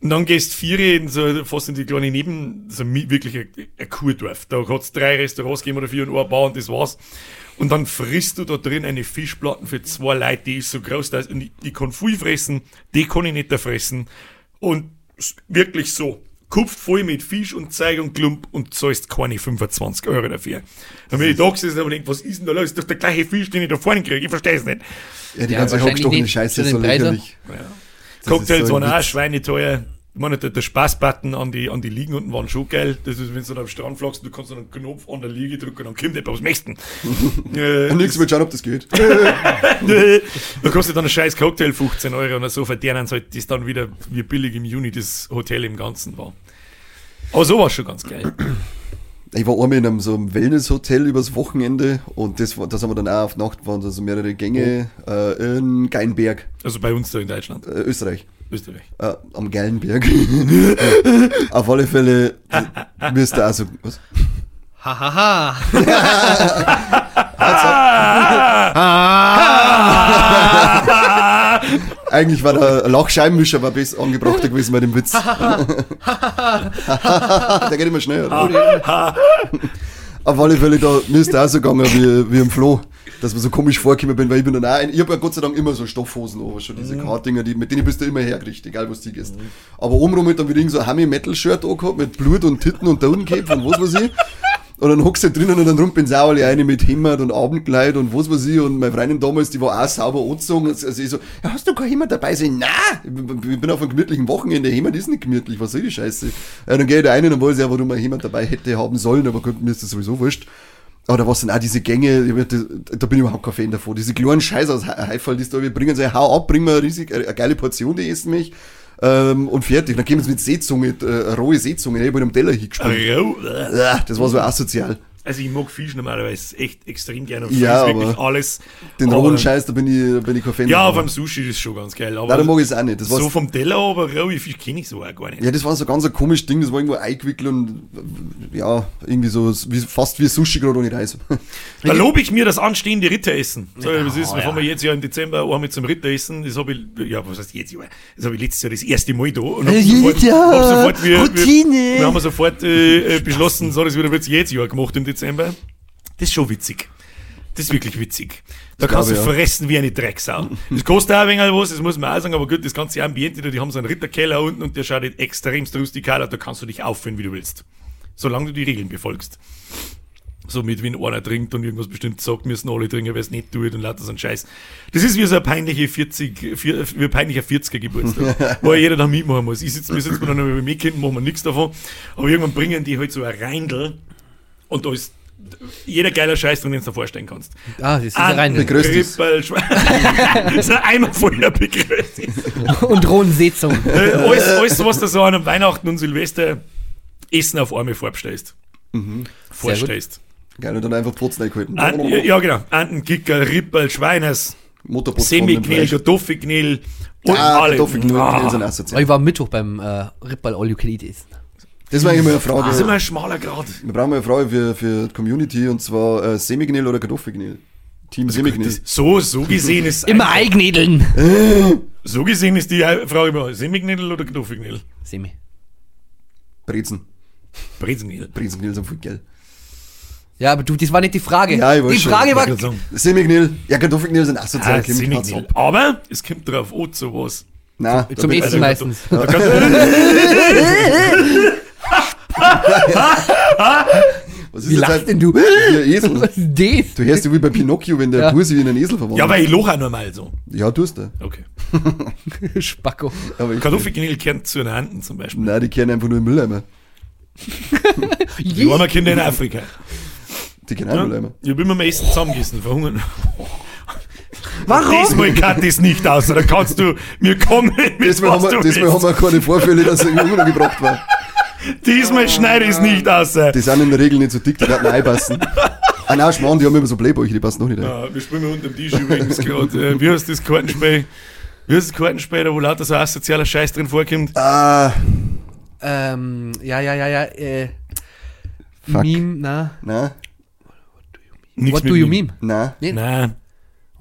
Und dann gehst vier in so, fast in die kleine Neben, so wirklich ein, ein Kurdorf. Da hat's drei Restaurants gegeben oder vier und ein Bar und das war's. Und dann frisst du da drin eine Fischplatten für zwei Leute, die ist so groß, dass und ich, ich kann viel fressen, die kann ich nicht da fressen. Und wirklich so. Kupft voll mit Fisch und Zeug und Klump und zahlst keine 25 Euro dafür. Dann bin ich da gesessen und denk, was ist denn da los? Das ist doch der gleiche Fisch, den ich da vorne kriege. Ich verstehe es nicht. Ja, die Ja, ganze hochgestochene Scheiße ist so lächerlich. Das Cocktails ist so ein waren auch schweineteuer. Ich meine, der, der Spaßbutton an die, an die Liegen unten waren schon geil. Das ist, wenn du dann am Strand flachst, du kannst dann einen Knopf an der Liege drücken, dann kommt etwas, du? äh, Und nichts mit schauen, ob das geht. da kostet dann ein scheiß Cocktail 15 Euro und so verdienen halt, das dann wieder, wie billig im Juni das Hotel im Ganzen war. Aber so war schon ganz geil. Ich war einmal in einem so einem Wellness-Hotel übers Wochenende und das, war- das haben wir dann auch auf Nacht, waren also mehrere Gänge äh, in Geinberg, Also bei uns da in Deutschland, äh, Österreich. Österreich. Äh, am Geilenberg. auf alle Fälle müsste auch so. Was? Hahaha. Eigentlich war der Lachscheibenwischer war besser angebrachter gewesen bei dem Witz. der geht immer schnell. Oder? Auf alle Fälle, da müsste auch so gegangen wie, wie im Flo, dass man so komisch vorgekommen bin, weil ich bin dann auch, ein, ich habe ja Gott sei Dank immer so Stoffhosen over, schon diese Kartdinger, die, mit denen bist du immer hergerichtet, egal was du gehst. Aber obenrum hat dann wieder so ein Hammy-Metal-Shirt angehabt, mit Blut und Titten und Downcape und was weiß ich. Und dann hockst du drinnen und dann rumpeln sie auch alle eine mit Hemd und Abendkleid und was weiß ich. Und meine Freundin damals, die war auch sauber angezogen. Also ich so, ja, hast du kein Hemd dabei? So, na, ich bin auf einem gemütlichen Wochenende. Hemd ist nicht gemütlich. Was soll die Scheiße? Ja, dann ich da rein und dann weiß ich ja, warum man Hemd dabei hätte haben sollen. Aber mir ist das sowieso wurscht. Aber da war dann auch diese Gänge, da bin ich überhaupt kein Fan davon. Diese kleinen Scheiße aus He- Heifall, die da, wir bringen so, hau ab, bringen wir eine, eine geile Portion, die essen mich. Ähm, und fertig. Dann kommen sie mit Seezunge, äh, rohe Seezunge, ich habe in einem Teller. Ja, das war so asozial. Also ich mag Fisch normalerweise echt extrem gerne. Und Ja, Fisch wirklich alles. Den Aber- rohen Scheiß, da bin ich, da bin ich kein Fan. Ja, auf einem Sushi ist schon ganz geil. Aber Nein, da mag ich es auch nicht. Das war so vom Teller, aber raue Fisch kenne ich so auch gar nicht. Ja, das war so ganz ein komisches Ding, das war irgendwo eingewickelt und ja, irgendwie so wie, fast wie Sushi gerade ohne Reis. Da lobe ich mir das anstehende Ritteressen. So, das ist, ja. wir jetzt ja im Dezember einmal zum Ritteressen. Das habe ich, ja, was heißt jetzt? Das habe ich letztes Jahr das erste Mal da. Und hab Äh, sofort, Jahr. hab sofort wir, Routine. Wir, wir haben sofort äh, äh, beschlossen, so, das wieder wird's jedes Jahr gemacht im Dezember. Das ist schon witzig. Das ist wirklich witzig. Da kannst du ja. fressen wie eine Drecksau. Das kostet auch ein wenig was, das muss man auch sagen, aber gut, das ganze Ambiente, die haben so einen Ritterkeller unten und der schaut halt extremst rustikal aus, da kannst du dich aufführen, wie du willst. Solange du die Regeln befolgst. So mit, wenn einer trinkt und irgendwas bestimmt sagt, müssen alle trinken, wer es nicht tut und lauter so ein Scheiß. Das ist wie so ein peinliche 40, vier, wie ein peinlicher 40er Geburtstag, wo jeder da mitmachen muss. Ich sitze, wir sitzen noch mit mir Kind, machen wir nichts davon. Aber irgendwann bringen die halt so ein Reindl und da ist jeder geiler Scheiß drin, den du dir vorstellen kannst. Ah, das ist An- rein. Rippel, Schwe- das ist ein Eimer voller Begrüßtes. Und rohen Seezungen. Äh, alles, alles, was du so an einem Weihnachten und Silvester Essen auf einmal vorbestellst. Vorstellst. Geil, und dann einfach Pfotzen eingehalten. An, ja, ja, genau. Anten, Kicker, Rippel, dem Semiknell, Fleisch. Kartoffelknell und Ah, alle. Kartoffelknödel Ah, sind Oh, asozial. ich war am Mittwoch beim äh, Rippal All You Can Eat essen. Das war eigentlich mal eine Das ist Frage. immer ein schmaler Grad. Wir brauchen mal eine Frage für, für die Community und zwar äh, Semignil oder Kartoffelgnil? Team Semignil. Das, so, so gesehen ist Immer Eignädeln. So gesehen ist die Frage immer Semiknädel oder Kartoffelknädel? Semi. Brezen. Brezenknädel. Brezenknil sind voll geil. Ja, aber du, das war nicht die Frage. Ja, ich weiß die schon. Frage war. Semignil. Ja, Kartoffelgnil sind asozial. ah, ab. Aber es kommt drauf an, zu was. Nein, Zum da- Essen meistens. Was ist Wie lachst halt- denn du? Wie ein Esel. Was ist das? Du hörst ja wie bei Pinocchio, wenn der Ja. Bursi wie in einen Esel verwandelt. ja, weil ich loch auch normal so. Ja, tust du. Okay. Spacko. Aber ich, Kartoffelknädel gehören zu den Handen zum Beispiel. Nein, die kehren einfach nur im Mülleimer. Die armen Kinder in Afrika. Die kehren auch Ja? im Mülleimer. Ich hab immer mein Essen zusammengegessen, verhungern. Warum? Diesmal kann das nicht aus, da kannst du mir kommen mit Diesmal haben, wir, du diesmal haben wir keine Vorfälle, dass er untergebracht war. Diesmal schneide ich es nicht aus. Die sind in der Regel nicht so dick, die werden einpassen. Ah nein, Schmarrn, die haben immer so Playbäuche, die passen noch nicht rein. Ja, wir spielen unter dem Tisch übrigens gerade. Äh, wie heißt das Kartenspiel? Wie heißt das Kartenspiel, da wo lauter so asozialer Scheiß drin vorkommt? Ah, Ähm, ja, ja, ja, ja. Äh, Fuck. Meme, na. nein, Nichts What mit do you Meme. meme? nein. Nee. Nein,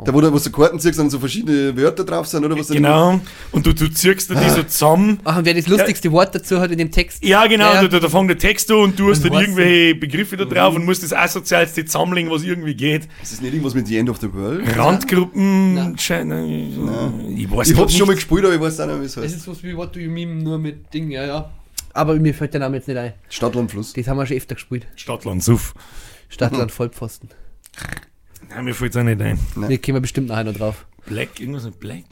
Da, wo du, wo du Karten ziehst, dann so verschiedene Wörter drauf sind, oder was? genau. Und du, du ziehst dir die so zusammen. Ach, und wer das lustigste Wort dazu hat in dem Text. Ja, genau, Ja, ja. Da, da fängt der Text an und du hast Und dann irgendwelche Begriffe da drauf und musst das asozialste zusammenlegen, was irgendwie geht. Ist das nicht irgendwas mit The End of the World? Randgruppen, Nein. Schein- ich weiß Ich hab's schon mal nicht. gespielt, aber ich weiß auch nicht, wie es Es heißt. ist was wie What do you meme, nur mit Ding, ja, ja. Aber mir fällt der Name jetzt nicht ein. Stadtland Fluss. Das haben wir schon öfter gespielt. Stadtland, Suff. Stadtland Vollpfosten. Nein, mir fällt es auch nicht ein. Nein. Wir kommen bestimmt nachher noch drauf. Black, irgendwas mit Black?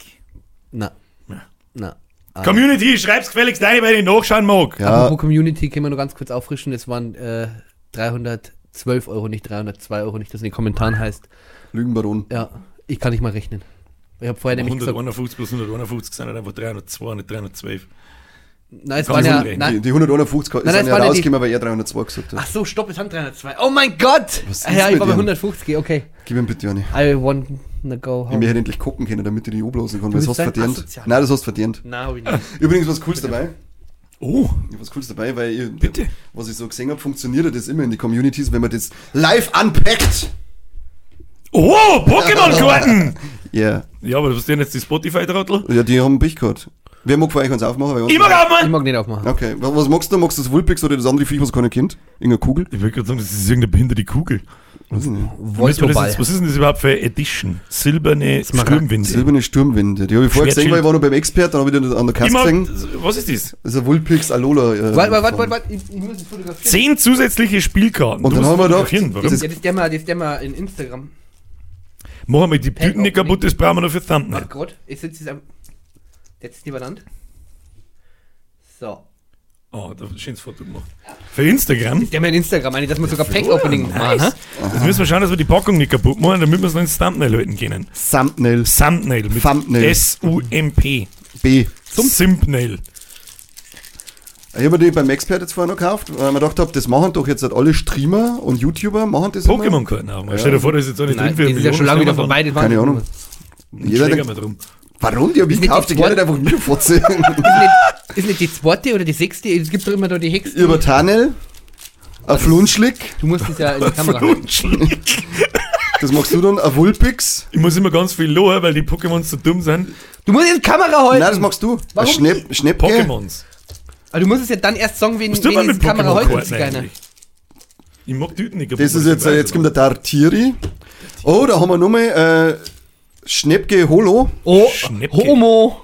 Na. Ja. Na. Ah. Community, schreib's gefälligst rein, weil ich nachschauen mag. Ja, Apropos Community, können wir noch ganz kurz auffrischen. Es waren äh, 312 Euro, nicht 302 Euro, nicht, dass in den Kommentaren heißt. Lügenbaron. Ja, ich kann nicht mal rechnen. Ich habe vorher nämlich gesagt, 151 plus 151 sind halt einfach 302, nicht 312. nein, es waren ich ja. Die, nein, die 151 nein, sind es ja waren ja die- rausgekommen, weil er 302 gesagt hat. Ach so, stopp, es sind 302. Oh mein Gott! Was ist Ah, ja, ich war bei dir? 150, okay. Gib ihm bitte eine. I want to go Ich home. möchte endlich gucken können, damit ich die oblosen kann, weil das hast verdient. asozial. Nein, das hast du verdient. Nein, hab ich nicht. Übrigens, was Cooles dabei. Oh, Ich was Cooles dabei, weil ich, Bitte. was ich so gesehen habe, funktioniert das immer in die Communities, wenn man das live unpackt. oh, Pokémon-Karten! Ja, ja, aber was ist denn jetzt die Spotify-Trottel? ja, die haben Pech gehabt. Wer mag von euch uns aufmachen? Weil Ich mag auch Ich mag nicht aufmachen. Okay, was, was magst du? Magst du das Wulpix oder das andere Viech, was keiner kennt? Irgendeine Kugel? Ich will gerade sagen, das ist irgendeine behinderte Kugel. Weiß ich nicht. Müssen wir das Voltoball. jetzt, was ist denn das überhaupt für eine Edition? Silberne Sturmwinde. Silberne Sturmwinde. Die habe ich vorher gesehen, weil ich war noch beim Expert, dann habe ich den an der Kasse gesehen. was ist das? Das ist ein Wulpix Alola. Äh, Warte, warte, warte, warte, warte, ich, ich muss es fotografieren. Zehn zusätzliche Spielkarten. Und Du dann haben wir da-. Warum? das Ja, das der mal, das der mal in Instagram. Machen wir die Tüten nicht kaputt, das brauchen wir noch für Thumbnail. Warte Gott, ich sitze jetzt am. Jetzt die Benannt. So. Oh, da ist schönes Foto gemacht. Für Instagram. Der mal in Instagram, eine, dass wir sogar Pack-Opening machen. Nice. hä? Jetzt müssen wir schauen, dass wir die Packung nicht kaputt machen, damit wir es noch ins Thumbnail halten können. Thumbnail. Thumbnail mit Thumbnail. S-U-M-P. B. Simpnail. Ich habe mir die beim Expert jetzt vorher noch gekauft, weil ich mir gedacht habe, das machen doch jetzt halt alle Streamer und YouTuber, machen das immer. Pokémon-Karten auch mal. Stell dir vor, das ist jetzt auch nicht Nein, drin für das ist ja schon lange wieder vorbei. Keine Ahnung. Jeder Jeder denkt drum. Warum? Die habe ich gekauft, die nicht einfach mir fotze. Ist nicht, ist nicht die zweite oder die sechste? Es gibt doch immer da die Hexen. Über Tanel, ein Flunschlick, Du musst es ja in die Kamera halten. das machst du dann, ein Wulpix. Ich muss immer ganz viel lohen, weil die Pokémons so dumm sind. Du musst jetzt die Kamera halten. Nein, das machst du. Ein Warum Schnepp, Schnäppke. Pokémons. Aber du musst es ja dann erst sagen, wen, wen die Kamera halten eigentlich? Ich mag Tüten nicht. Das ist jetzt, jetzt kommt der Tartiri. Oh, da haben wir nochmal äh, Schnäppke Holo. Oh, Schnäppke. Homo.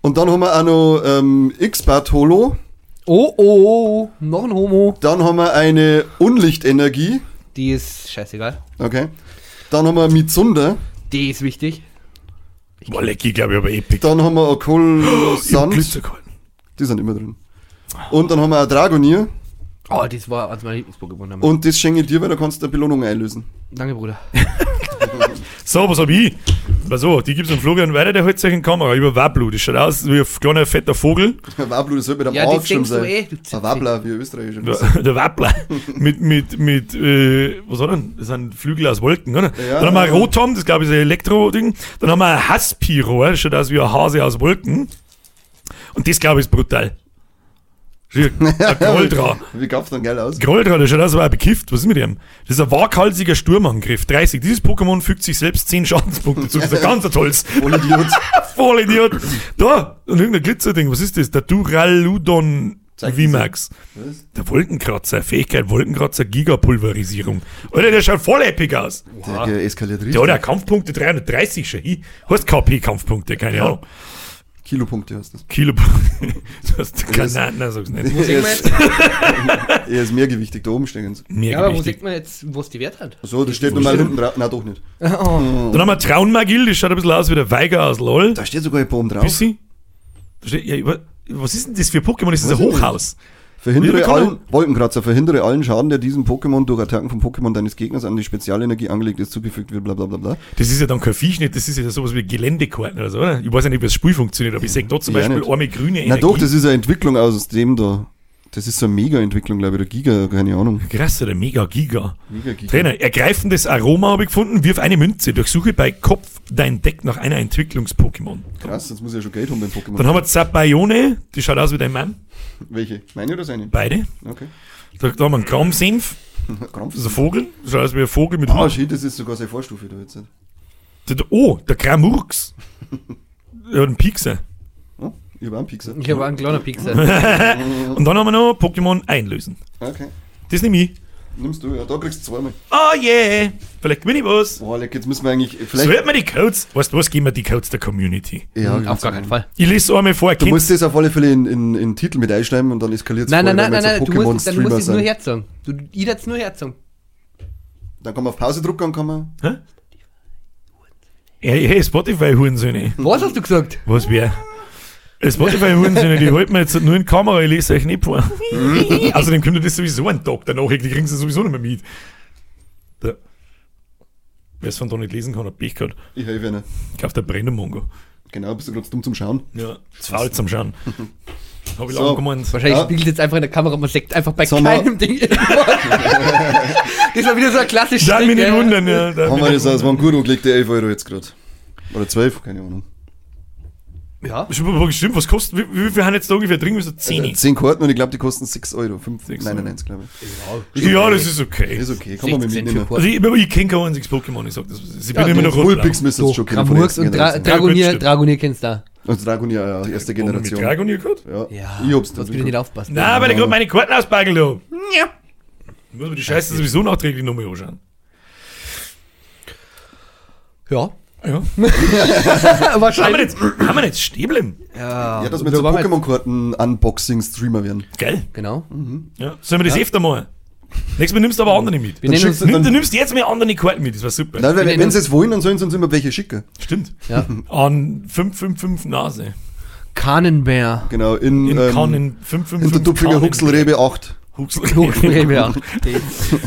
Und dann haben wir auch noch ähm, X-Bart Holo. Oh, oh, noch ein Homo. Dann haben wir eine Unlichtenergie. Die ist scheißegal. Okay. Dann haben wir Mitsunda. Die ist wichtig. Boah, leck, ich glaube, ich habe Epic. Dann haben wir Ich hab Akolosand. Glitzerkarten. Die sind immer drin. Und dann haben wir ein Dragonier. Oh, das war als mein Lieblings-Pokémon. Und das schenke ich dir, weil da kannst du eine Belohnung einlösen. Danke, Bruder. So, was hab ich? Pass so, die gibt's am Florian weiter, der hält sich in die Kamera über Wablu. Das schaut aus wie ein kleiner, fetter Vogel. Wablu, das sollte mit einem Ja, A das geschrieben denkst du sein. eh, du Ein. Wabler, wie ein Österreicher. Der, der Wappler. mit, mit, mit, äh, was hat er denn? Das sind Flügel aus Wolken, oder? Ja. Dann haben wir ein Rotom, das glaube ich ist ein Elektro-Ding. Dann haben wir ein Haspiro, das schaut aus wie ein Hase aus Wolken. Und das glaube ich ist brutal. Goldra. Wie gab's dann geil aus? Goldra, der schaut aus wie ein bekifft. Was ist mit ihm? Das ist ein waghalsiger Sturmangriff. 30. Dieses Pokémon fügt sich selbst 10 Schadenspunkte zu. Das ist ein ganz tolles. Voll Idiot. Voll Idiot. Da, und irgendein Glitzerding. Was ist das? Der Duraludon VMAX. Was? Der Wolkenkratzer. Fähigkeit Wolkenkratzer Gigapulverisierung. Alter, der schaut voll epic aus. Der eskaliert richtig. Der hat ja Kampfpunkte 330 schon. Heißt KP-Kampfpunkte, keine Ahnung. Kilopunkte heißt das. Kilo. du hast keine, nein, nein, sag's nicht. Wo sieht Er man ist, jetzt? er ist mehrgewichtig, da oben stehen sie. Mehr Ja, aber wo sieht man jetzt, wo es die Wert hat? So, das steht nochmal hinten drauf. Nein, doch nicht. Dann haben wir Traunmagil, das schaut ein bisschen aus wie der Weiger aus LOL. Da steht sogar ein oben drauf. Bissi. Da steht, ja, wa- was ist denn das für Pokémon? Das ist ein Weiß ich Hochhaus. Verhindere allen, Wolkenkratzer, verhindere allen Schaden, der diesem Pokémon durch Attacken vom Pokémon deines Gegners an die Spezialenergie angelegt ist, zugefügt wird, bla bla bla bla. Das ist ja dann kein Viech nicht, das ist ja sowas wie Geländekarten oder so, oder? Ich weiß ja nicht, wie das Spiel funktioniert, aber ich sehe da zum Ja, Beispiel nicht. arme grüne Na doch, das ist eine Entwicklung aus dem da. Das ist so eine Mega-Entwicklung, glaube ich, der Giga, keine Ahnung. Krass, der Mega Giga. Mega Giga. Trainer, ergreifendes Aroma habe ich gefunden. Wirf eine Münze. Durchsuche bei Kopf dein Deck nach einer Entwicklungs-Pokémon. Krass, jetzt muss ich ja schon Geld haben beim Pokémon. Dann haben wir Zabayone, die schaut aus wie dein Mann. Welche? Meine oder seine? Beide. Okay. Da, da haben wir einen Kramsenf, Krampf. das ist ein Vogel. Das schaut aus wie ein Vogel mit Ah, Hut. shit, das ist sogar seine Vorstufe da jetzt. Der- Oh, der Kramurks. Hat einen Piekser. Oh, ich habe einen Pixar. Ich habe einen kleinen Pixel. Und dann haben wir noch Pokémon einlösen. Okay. Das nehme ich. Nimmst du, ja, da kriegst du zweimal. Oh yeah, vielleicht gewinne ich was. Boah, leck, jetzt müssen wir eigentlich, So vielleicht, hört man die Codes. Weißt du was, geben wir die Codes der Community. ja, Auf gar keinen Fall. Ich lese einmal vor, Du musst das auf alle Fälle in, in, in den Titel mit einschreiben und dann eskaliert es Nein, nein, nein, nein, nein, so du musst, dann Pokémon-Streamer musst du es nur herzogen. Du, ich es nur herzogen. Dann kann man auf Pause drücken und kann man. Hä? Hey, hey, Spotify-Hurensöhne. Was hast du gesagt? Was wär? Spotify-Hurensöhne, die halten wir jetzt nur in die Kamera, ich lese euch nicht vor. Außerdem kommt das sowieso ein Tag danach, die kriegen sie sowieso nicht mehr mit. Da. Wer es von da nicht lesen kann, hat Pech gehabt. Ich helfe ihnen. Kauft der Brennermongo. Genau, bist du gerade dumm zum Schauen. Ja, zu faul zum Schauen. Hab ich So. lange gemeint. Wahrscheinlich Ja. spiegelt jetzt einfach in der Kamera, man sagt einfach bei mal. keinem Ding das war wieder so ein klassisches Darf mich nicht wundern, ja. Haben wir nicht das aus, waren gut angelegte 11 Euro jetzt gerade. Oder 12, keine Ahnung. Ja. Stimmt, Stimmt, was kostet, wie, wie viel haben jetzt da ungefähr drin? So 10. 10 Karten und ich glaube, die kosten 6 Euro. 5, Sechs 99, glaube ich. Ja, das ist okay. Ist okay, kann man mit 16 mitnehmen. Also ich, ich kenne kein einziges Pokémon, ich sag das. Ich bin Ja, immer du, noch rot. Bullpix müsste es schon kennen und Dra. Dragonier. Dragonier kennst du da. Also Dragonier, ja, erste Mit Generation. Dragonier gehabt? Ja, Ja, ich hab's du wieder nicht aufpassen. Nein, weil ich gerade meine Karten ausbageln da. Ja. Muss man die Scheiße sowieso nachträglich nochmal anschauen. Ja. Ja. Haben wir Wahrscheinlich. jetzt, haben wir jetzt Stäbeln? Ja, Ja, dass wir so so jetzt- Pokémon-Karten-Unboxing-Streamer werden. Geil. Genau. Ja. Sollen wir das öfter machen? Nächstes Mal nimmst du aber andere mit. Wir nennen schickst uns, du Nimm, dann- du nimmst jetzt mal andere Karten mit, das war super. Nein, weil, nennen wenn sie es wollen, dann sollen sie uns immer welche schicken. Stimmt. ja. An 555 Nase. Kannenbär. Genau, in, In ähm, Kannen in 555 der Tupfinger Huxelrebe 8. Huxelrewe. ja.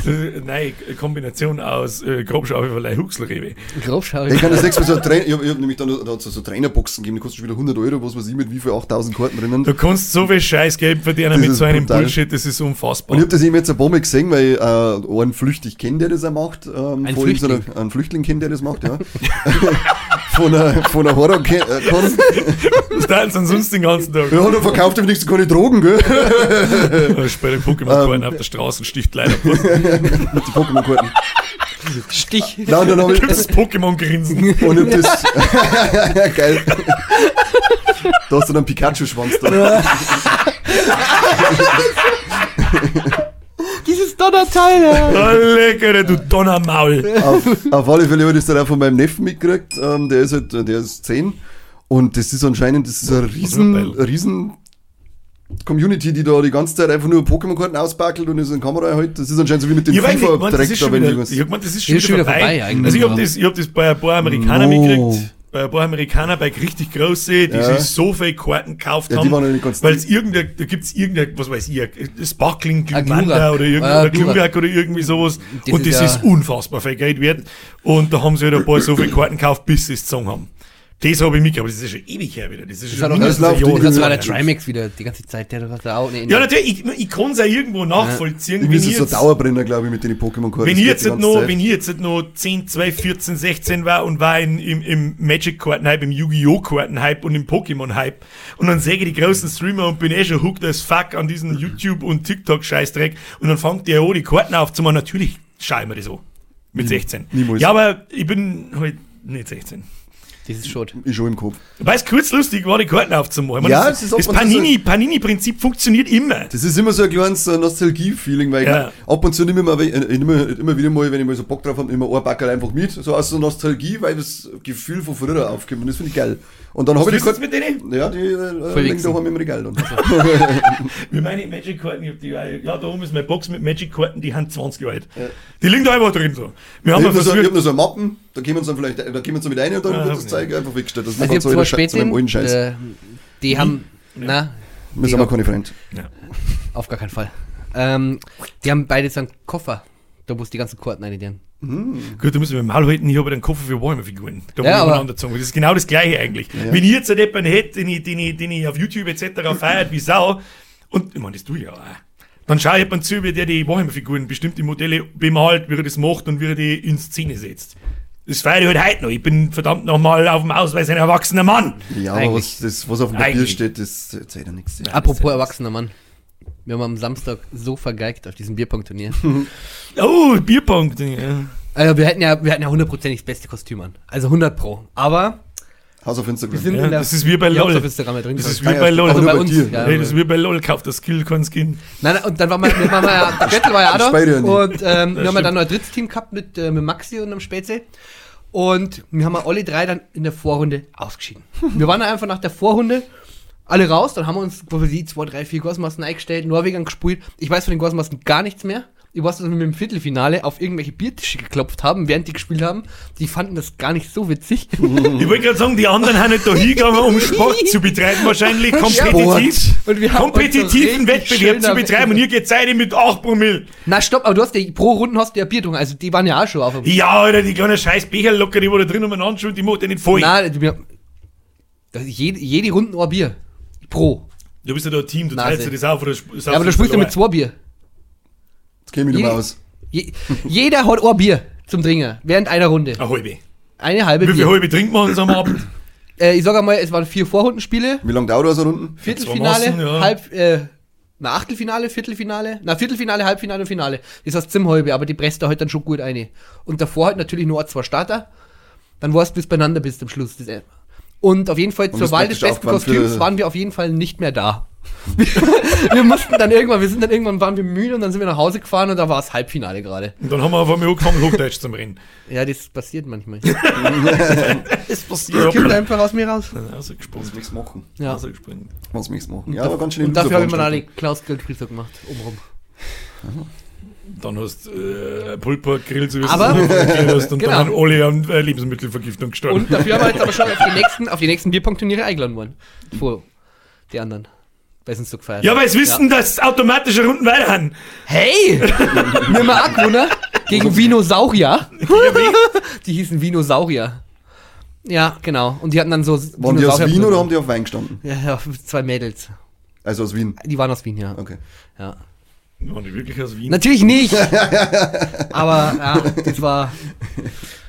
Äh, Nein, Kombination aus äh, Grobschaufelei Huxelrewe. Grobschau. Ich kann das nächste Mal so Trainer, ich hab, ich hab nämlich dann da so, so Trainerboxen gegeben, die kosten schon wieder 100 Euro, was weiß ich, mit wie viel 8000 Karten drinnen. Du kannst so viel Scheißgeld verdienen Das mit so einem brutal. Bullshit, das ist unfassbar. Und ich habe das eben jetzt ein paar Mal gesehen, weil ich äh, einen flüchtig kenne, der das auch macht. Ähm, Ein ihm so Flüchtling? einer- einen Flüchtling kennt, der das macht, ja. von einer, von einer horror äh, Was teilen sie sonst den ganzen Tag? Ja, der verkauft ihm nichts, keine Drogen, gell? Ja. Pokémon-Karten auf der Straße sticht leider. Mit den Pokémon-Karten. Stich. Nein, dann habe ich, Das Pokémon-Grinsen. und ich hab das, geil. Da hast du dann Pikachu-Schwanz da. Dieses Donnerteil. Ja. Oh, lecker, du Donnermaul. auf, auf alle Fälle habe ich das dann auch von meinem Neffen mitgekriegt. Ähm, der ist halt, der ist 10. Und das ist anscheinend, das ist eine riesen, riesen Community, die da die ganze Zeit einfach nur Pokémon-Karten auspackelt und ist in Kamera halt. Das ist anscheinend so wie mit dem das FIFA-Dreck ist da, schon wenn wieder, die was. ich mein, das ist schon Ist wieder vorbei. vorbei eigentlich, also ich habe ja. das, ich hab das bei ein paar Amerikanern No. mitgekriegt. Bei ein paar Amerikanern, bei richtig große, die Ja. sich so viel Karten gekauft Ja, die haben. ja Weil es irgendein, da gibt's irgendein, was weiß ich, Sparkling Glumanda Glurak. oder Ah, irgendein. Glurak oder irgendwie sowas. Das und ist das ja- ist unfassbar viel Geld wert. Und da haben sie halt ein paar so viele Karten gekauft, bis sie es gezogen haben. Das habe ich aber das ist ja schon ewig her wieder. Das ist schon war doch- mindestens das ein läuft Jahr die- Das war der Trimax wieder die ganze Zeit. Der hat da auch eine Ja, natürlich, ich, ich kann es ja irgendwo nachvollziehen. Ich wenn bin ich so jetzt- Dauerbrenner, glaube ich, mit den Pokémon-Karten. wenn Das ich jetzt nicht noch, Zeit. wenn ich jetzt nicht noch 10, 12, 14, 16 war und war in, im, im Magic-Karten-Hype, im Yu-Gi-Oh! Karten-Hype und im Pokémon-Hype und dann sehe ich die großen Streamer und bin eh schon hooked as fuck an diesen YouTube- und TikTok-Scheißdreck und dann fängt der auch die Karten aufzumachen. Natürlich schaue ich mir das so. Mit 16. niemals. Ja, aber ich bin halt nicht 16. Das ist Schrott. Ist schon im Kopf. Weil es kurz lustig war, die Karten aufzumachen. Ich Ja, das, das und zu Panini- Panini-Prinzip funktioniert immer. Das ist immer so ein kleines äh, Nostalgie-Feeling, weil ich Ja. mein, ab und zu nehme ich mir we- äh, immer, immer wieder mal, wenn ich mal so Bock drauf habe, immer ein Backerl einfach mit, so aus so Nostalgie, weil das Gefühl von früher aufkommt und das finde ich geil. Und dann habe ich Was die Karten, mit denen? ja, die äh, liegen wichsen. daheim im Regal dann. Wie meine Magic-Karten, ich hab die, ja, da oben ist meine Box mit Magic-Karten, die haben 20 Jahre alt. Die liegen da einfach drin so. Wir Ich haben habe ja nur, so, ich hab nur so Mappen, da wir uns dann vielleicht, da uns dann mit rein und dann Ah, wird das. Zeug einfach weggestellt. Das Also ist ich habe so zu meinem alten Scheiß. äh, die haben, na, Wir sind aber keine Freunde. ja. auf gar keinen Fall. Ähm, die haben beide so einen Koffer, da wo es die ganzen Karten rein tun. Gut, da müssen wir mal halten, ich habe den Koffer für Warhammer-Figuren. Da Ja, aber- aber, Das ist genau das Gleiche eigentlich. Ja. Wenn ich jetzt jemanden hätte, den ich, den, ich, den ich auf YouTube etc. feiert wie Sau, und ich meine, das tue ich ja auch, dann schaue ich jemand zu, wie der die Warhammer-Figuren, bestimmte Modelle bemalt, wie er das macht und wie er die in Szene setzt. Das feiere ich halt heute noch. Ich bin verdammt nochmal auf dem Ausweis ein erwachsener Mann. Ja, aber was, das, was auf dem Papier Eigentlich. steht, das zählt ja nichts. Apropos erwachsener Mann. Wir haben am Samstag so vergeigt auf diesem Bierpong-Turnier. Oh, Bierpunkt. Ja. also wir hätten ja, wir hätten ja hundertprozentig das beste Kostüm an. Also 100 pro. Aber Haus auf Instagram. wir sind Ja, in der das ist wie bei LOL. auf Instagram drin Das ist wie bei LOL. Also bei uns. Ja, Hey, das ist wie bei LOL, kauft das Skill, kein Skin. Nein, nein, und dann waren wir, wir waren ja, der Göttel war ja auch da. Und ähm, wir haben ja dann noch ein drittes Team gehabt mit, äh, mit Maxi und einem Spätzle. Und wir haben ja alle drei dann in der Vorrunde ausgeschieden. Wir waren einfach nach der Vorrunde alle raus, dann haben wir uns, die zwei, drei, vier Gorsmassen eingestellt, Norwegern gespielt. Ich weiß von den Gorsmassen gar nichts mehr. Ich weiß, dass wir mit dem Viertelfinale auf irgendwelche Biertische geklopft haben, während die gespielt haben. Die fanden das gar nicht so witzig. Ich wollte gerade sagen, die anderen haben nicht da hingegangen, um Sport zu betreiben, wahrscheinlich kompetitiv. Und wir haben uns so kompetitiven Wettbewerb zu betreiben und ihr geht Seite mit 8 Promille. Na stopp, aber du hast ja pro Runden hast du ja Bier getrunken, also die waren ja auch schon auf dem Ja, Alter, die kleine scheiß Becher locker, die wo da drin umeinander schauen, die macht ja nicht voll. Nein, ist jede, jede Runde ein Bier. Pro. Du bist ja da ein Team, du Nase. teilst dir das auf oder sp- Ja, aber du spielst ja mit zwei Bier. Jetzt käme ich Je- aus. Je, jeder hat ein Bier zum Trinken, während einer Runde. Eine halbe. Eine halbe Wie viel halbe trinkt man am Abend? Äh, ich sag einmal, es waren vier Vorrundenspiele, Wie lange dauert das so Runden? Viertelfinale, Massen, ja. Halb, äh, na, Achtelfinale, Viertelfinale, na, Viertelfinale, Halbfinale und Finale. Das heißt zum halbe, aber die presst da halt dann schon gut eine. Und davor halt natürlich nur zwei Starter. Dann warst du bis beieinander bist am Schluss. Das, äh. Und auf jeden Fall zur Wahl des besten Kostüms waren wir auf jeden Fall nicht mehr da. wir mussten dann irgendwann, wir sind dann irgendwann, waren wir müde und dann sind wir nach Hause gefahren und da war es Halbfinale gerade. Und dann haben wir auf einmal angefangen, Hochdeutsch zu reden. Ja, das passiert manchmal. Das Das passiert. kommt einfach aus mir raus. Rausgesprungen. Was möchtest du machen? Ja. Rausgesprungen. Was möchtest du machen? Ja, aber ganz schön Und dafür habe ich mir alle Klaus Grillfrieser gemacht, obenrum. Dann hast du äh, Pulper grillt, so wie Aber- hast, und Genau. dann haben alle an äh, Lebensmittelvergiftung gestorben. Und dafür haben wir jetzt aber schon auf die nächsten, auf die nächsten Bierpong-Turniere eingeladen worden. Vor die anderen. weil sie uns so gefeiert Ja, weil sie wissen, dass automatische Runden weiter haben. Hey! Wir haben auch gewonnen gegen Vinosaurier. die hießen Vinosaurier. Ja, genau. Und die hatten dann so Waren die aus Wien oder haben die auf Wein gestanden? Ja, ja, zwei Mädels. Also aus Wien. Die waren aus Wien, ja. Okay. ja. Waren die wirklich aus Wien? Natürlich nicht. Aber ja, das war.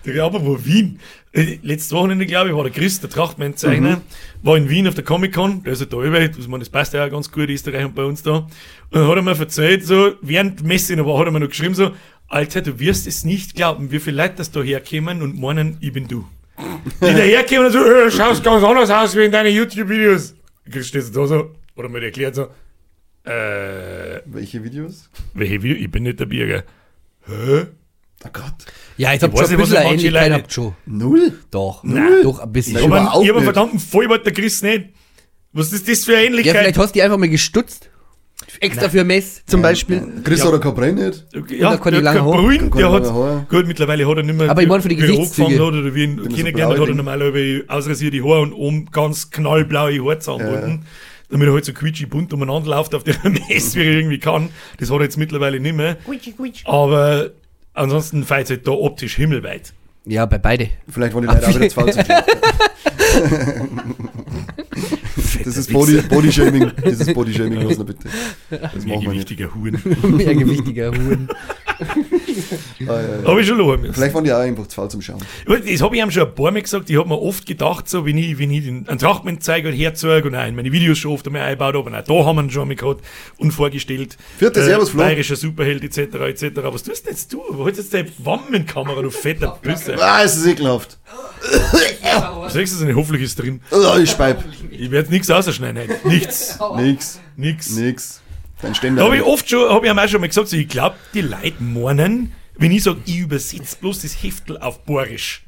Ja, aber wo Wien? Äh, Letztes Wochenende, glaube ich, war der Chris, der Trachtmann-Zeichner, war in Wien auf der Comic-Con, der ist ja da über, ich meine, das passt ja auch ganz gut, Österreich und bei uns da. Und dann hat er mir erzählt, so, während Messe noch war, hat er mir noch geschrieben, so, Alter, du wirst es nicht glauben, wie viele Leute das da herkommen und meinen, ich bin du. Die da herkommen und so, äh, schaust ganz anders aus wie in deinen YouTube-Videos. Chris steht da so, oder mir erklärt so, äh, Welche Videos? welche Video? Ich bin nicht der Bürger. Hä? Oh Gott. Ja, ich hab Ich weiß schon ein bisschen manche Ähnlichkeit schon. Null? Doch. Nein. Doch, ein bisschen. Nein, Ich schon. habe einen, ich hab einen nicht. verdammten Vollbart, der Chris nicht. Was ist das für eine Ja, Ähnlichkeit? vielleicht hast du die einfach mal gestutzt. Extra für Mess zum Beispiel. Chris Ja. hat er kein Brenn nicht. Ja, kann die der hat lange kein Haare. Brühen, Kann der die hat, lange Haare. gut, mittlerweile hat er nicht mehr, Aber ich meine er Gesichtszügen. angefangen hat oder wie ihn kennengelernt blaue hat, hat er normalerweise ausrasierte Haare und oben ganz knallblaue Haarzahnbanden. Damit er halt so quietschi bunt umeinander läuft auf der Messe, wie er irgendwie kann. Das hat er jetzt mittlerweile nicht mehr. Aber ansonsten fällt es halt da optisch himmelweit. Ja, bei beide. Vielleicht waren die Leute auch wieder zu faul zum Klar. Das ist Body, Body-Shaming. Body-Shaming, lass noch bitte. Das Mehr machen wir nicht. gewichtiger Huren. Mehr gewichtiger Huren. Ah. Habe ich schon lachen müssen. Vielleicht waren die auch einfach zu faul zum Schauen. Das habe ich ihm schon ein paar Mal gesagt. Ich habe mir oft gedacht, so, wenn ich, wenn ich den, einen Trachtmann zeige und herzeige und auch in meine Videos schon oft einmal einbaut habe, und auch da haben wir ihn schon mal gehabt und vorgestellt. Vierte Servus, Flo. Bayerischer Superheld, etc., etc. Was tust denn jetzt du? Wo hältst jetzt deine Wammenkamera, du fetter Büsse? Ah, es ist ekelhaft. Sagst du denn? Hoffentlich ist drin. Ah, ich speib. Ich werde nichts ausschneiden. heute. Nichts. Nix. Nix. Nix. Dein Da Ständer. habe ich oft schon, habe ich ihm auch schon mal gesagt, so, ich glaube, die Leute meinen, wenn ich sage, ich übersetze bloß das Heftel auf Borisch,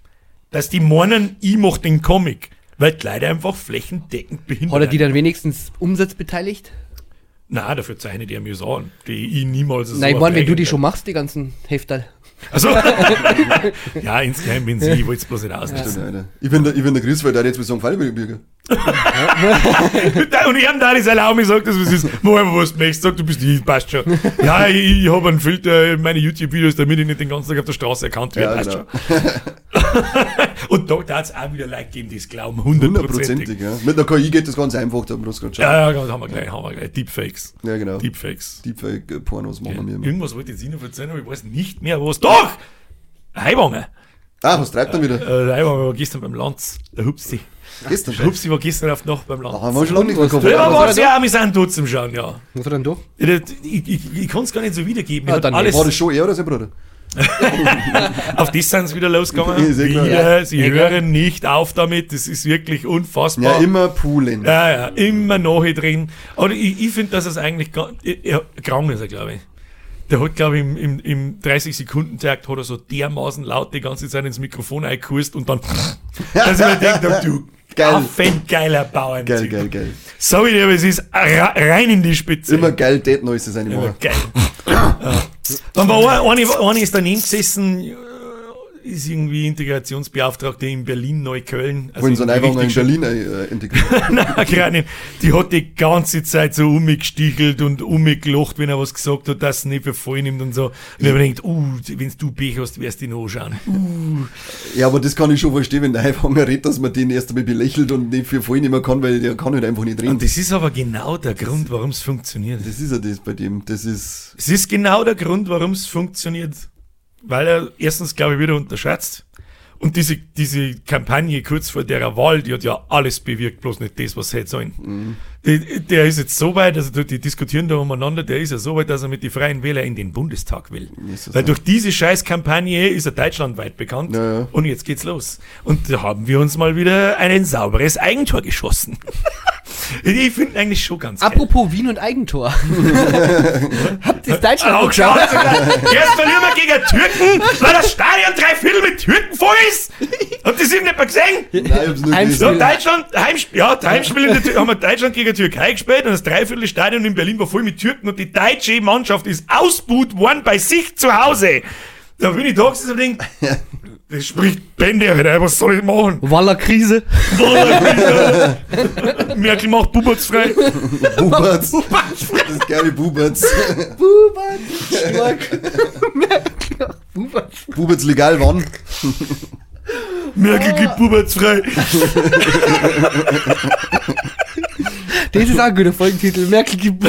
dass die meinen, ich mache den Comic. Weil die Leute einfach flächendeckend behindert Hat er die dann wenigstens Umsatz beteiligt? Nein, dafür zeichne die mir so an, die ich niemals so Nein, ich meine, wenn du die schon machst, die ganzen Heftel. Also, ja, insgeheim bin sie, ich wollte es bloß nicht ausnutzen. Stimmt, Alter. Ich bin der, ich bin der Chris, weil der hat jetzt mit so einem Fallbürger. Und ich habe da das erlaubt, mir sagt, dass es ist, mach einfach was du möchtest, sag, du bist ich, passt schon. Ja, ich, ich habe einen Filter in meine YouTube-Videos, damit ich nicht den ganzen Tag auf der Straße erkannt werde, Ja, passt genau. schon. Und da darf es auch wieder Leute geben, die es glauben, hundertprozentig. Hundertprozentig, ja. Mit einer KI geht das ganz einfach, da musst du gerade schauen. Ja, ja, haben wir gleich, haben wir gleich. Deepfakes. Ja, genau. Deepfakes. Deepfake-Pornos machen wir immer. Irgendwas wollte ich jetzt noch erzählen, aber ich weiß nicht mehr, was. Doch! Heiwanger. Ah, was treibt er wieder? Äh, Heiwanger war gestern beim Lanz. Der Hupsi. Gestern Der schon. Hupsi war gestern auf Nacht beim Lanz. Da haben wir schon lange nicht mehr gehabt. Ja, was war war sehr amüsant zum Schauen, ja. Was er denn durch? Ich, ich, ich, kann es gar nicht so wiedergeben. Hab dann alles, War das schon er oder sein Bruder? auf das sind sie wieder losgegangen. Wir, sie hören nicht auf damit. Das ist wirklich unfassbar. Ja, immer poolen. Ja, ja, immer nachher drin. Aber ich, ich finde, dass es eigentlich ja, krank ist er, glaube ich. Der hat, glaube ich, im, im, im 30-Sekunden-Takt hat er so dermaßen laut die ganze Zeit ins Mikrofon eingekürzt und dann, dass ich mir denke, du Geil. affengeiler Bauern. Geil, geil, geil. Sorry, aber es ist rein in die Spitze. Immer geil, Date Neues sein Immer immer. geil. ja. Dann war eine, eine, eine ist daneben gesessen, ist irgendwie Integrationsbeauftragte in Berlin, Neukölln. Also Wollen sie einfach in Berlin äh, integrieren. Nein, nicht. Die hat die ganze Zeit so umgestichelt und umgelacht, wenn er was gesagt hat, dass sie nicht für voll nimmt und so. Und ich gedacht, uh, wenn du Pech hast, wirst du ihn anschauen. Ja, aber das kann ich schon verstehen, wenn der Heifanger redet, dass man den erst einmal belächelt und nicht für voll nehmen kann, weil der kann halt einfach nicht reden. Und das ist aber genau der Grund, warum es funktioniert. Das ist ja das bei dem. Das ist. Es ist genau der Grund, warum es funktioniert. Weil er erstens, glaube ich, wieder unterschätzt. Und diese, diese Kampagne kurz vor der Wahl, die hat ja alles bewirkt, bloß nicht das, was sie hätte sollen. Die, der ist jetzt so weit, also die diskutieren da umeinander, der ist ja so weit, dass er mit den Freien Wähler in den Bundestag will. Jesus, Weil ja. durch diese scheiß Kampagne ist er deutschlandweit bekannt. Ja, ja. Und jetzt geht's los. Und da haben wir uns mal wieder ein sauberes Eigentor geschossen. ich finde eigentlich schon ganz geil. Apropos Wien und Eigentor. Habt ihr das Deutschland Auch geschaut? Jetzt verlieren wir gegen Türken, weil das Stadion drei Viertel mit Türken voll ist. Habt ihr das irgendjemand gesehen? Nein, ich hab's nur Ein gelesen. So, Deutschland, Heimspiel, ja, Heimspiel in der Tür, haben wir Deutschland gegen Türkei gespielt und das Dreiviertelstadion in Berlin war voll mit Türken und die deutsche Mannschaft ist ausbuht worden bei sich zu Hause. Da bin ich da gesessen und denk, das spricht Bände, Alter. Was soll ich machen? Waller Krise. Merkel macht Buberts frei. Buberts. Das geile Buberts. Bubert. Stark. Merkel. Bubert. Buberts legal wann? Merkel gibt Buberts frei. Das ist auch ein guter Folgentitel. Merkel gibt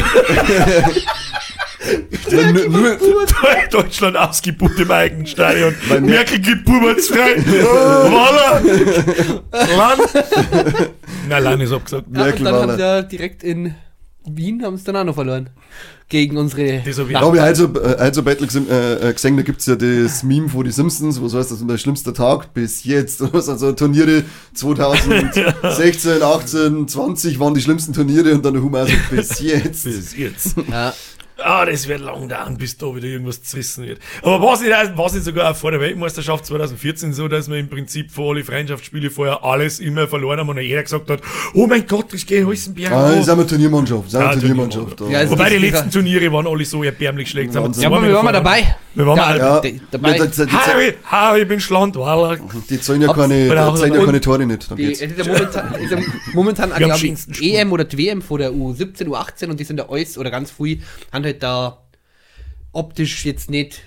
Nur, nur, Deutschland ausgebucht im eigenen Stadion. Merkel gibt Buberts frei. Walla. Lan. Na, Lan ist abgesagt. Ja, und Merkel dann war haben ja direkt in Wien haben sie dann auch noch verloren. Gegen unsere. Ich ich also, äh, also Battle gesehen, äh, äh, gesehen, da gibt's ja das Meme von die Simpsons, was heißt das, der schlimmste Tag bis jetzt. Also Turniere 2016, 18, 20 waren die schlimmsten Turniere und dann der Humor so bis jetzt. Bis jetzt. Ja. Ah, das wird lang dauern, bis da wieder irgendwas zerrissen wird. Aber war es nicht, war's nicht sogar auch vor der Weltmeisterschaft 2014 so, dass wir im Prinzip vor alle Freundschaftsspiele vorher alles immer verloren haben und jeder gesagt hat, oh mein Gott, ich gehe in Holzenberg. Ah, sind wir Turniermannschaft, sind wir Ja, Turniermannschaft. Ja, also Wobei die letzten Turniere waren alle so erbärmlich schlecht. Ja, aber wir waren mal dabei. Wir waren Ja, mal ja, dabei. Ja, die, die, Harry, Harry, ich bin Schland, Walla. die zahlen ja keine, Oder die zahlen ja keine Tore nicht. Dann Die, ist ja momentan, ist ja momentan glaube ich. EM oder die WM vor der U17, U18 und die sind da alles oder ganz früh, haben halt da optisch jetzt nicht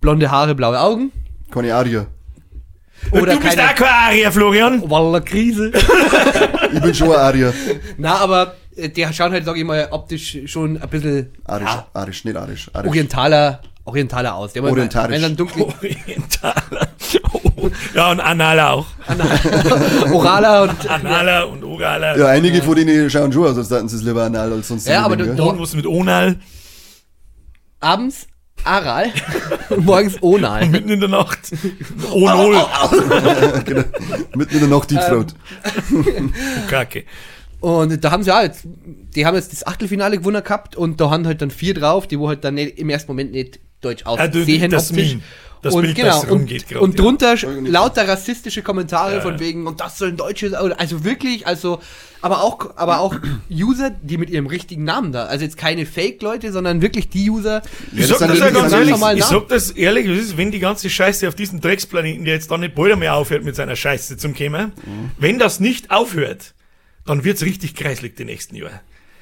blonde Haare, blaue Augen. Keine Aria. Oder du bist keine auch kein Arier, Florian. Waller Krise. Ich bin schon ein Aria. Na, aber äh, die schauen halt, sag ich mal, optisch schon ein bisschen Arisch, ja, arisch, nicht arisch. arisch. orientaler, orientaler aus. Halt Orientalisch. Wenn dann dunkel, Orientaler. Ja, und Analer auch. oraler und Analer und Oraler. Ja, einige von denen schauen schon aus, als hätten sie es lieber anal als sonst. Ja, aber lieber, du- was mit Onal? Abends Aral und morgens Onal. Mitten in der Nacht. Onol. genau. Mitten in der Nacht Deepthroat. Kacke. Und da haben sie auch jetzt, die haben jetzt das Achtelfinale gewonnen gehabt und da haben halt dann vier drauf, die wo halt dann nicht, im ersten Moment nicht deutsch aussehen. das optisch. Meme. Das und Bild, genau, das rumgeht und, grad, und ja. drunter nicht. lauter rassistische Kommentare Ja. von wegen, und das sollen Deutsche, also wirklich, also, aber auch, aber auch User, die mit ihrem richtigen Namen da, also jetzt keine Fake-Leute, sondern wirklich die User, Ich das sag das ja die- ganz die ehrlich, ich sag das ehrlich, das ist, wenn die ganze Scheiße auf diesem Drecksplaneten, der jetzt dann nicht bald mehr aufhört mit seiner Scheiße zum Kommen, wenn das nicht aufhört, dann wird's richtig kreislig die nächsten Jahre.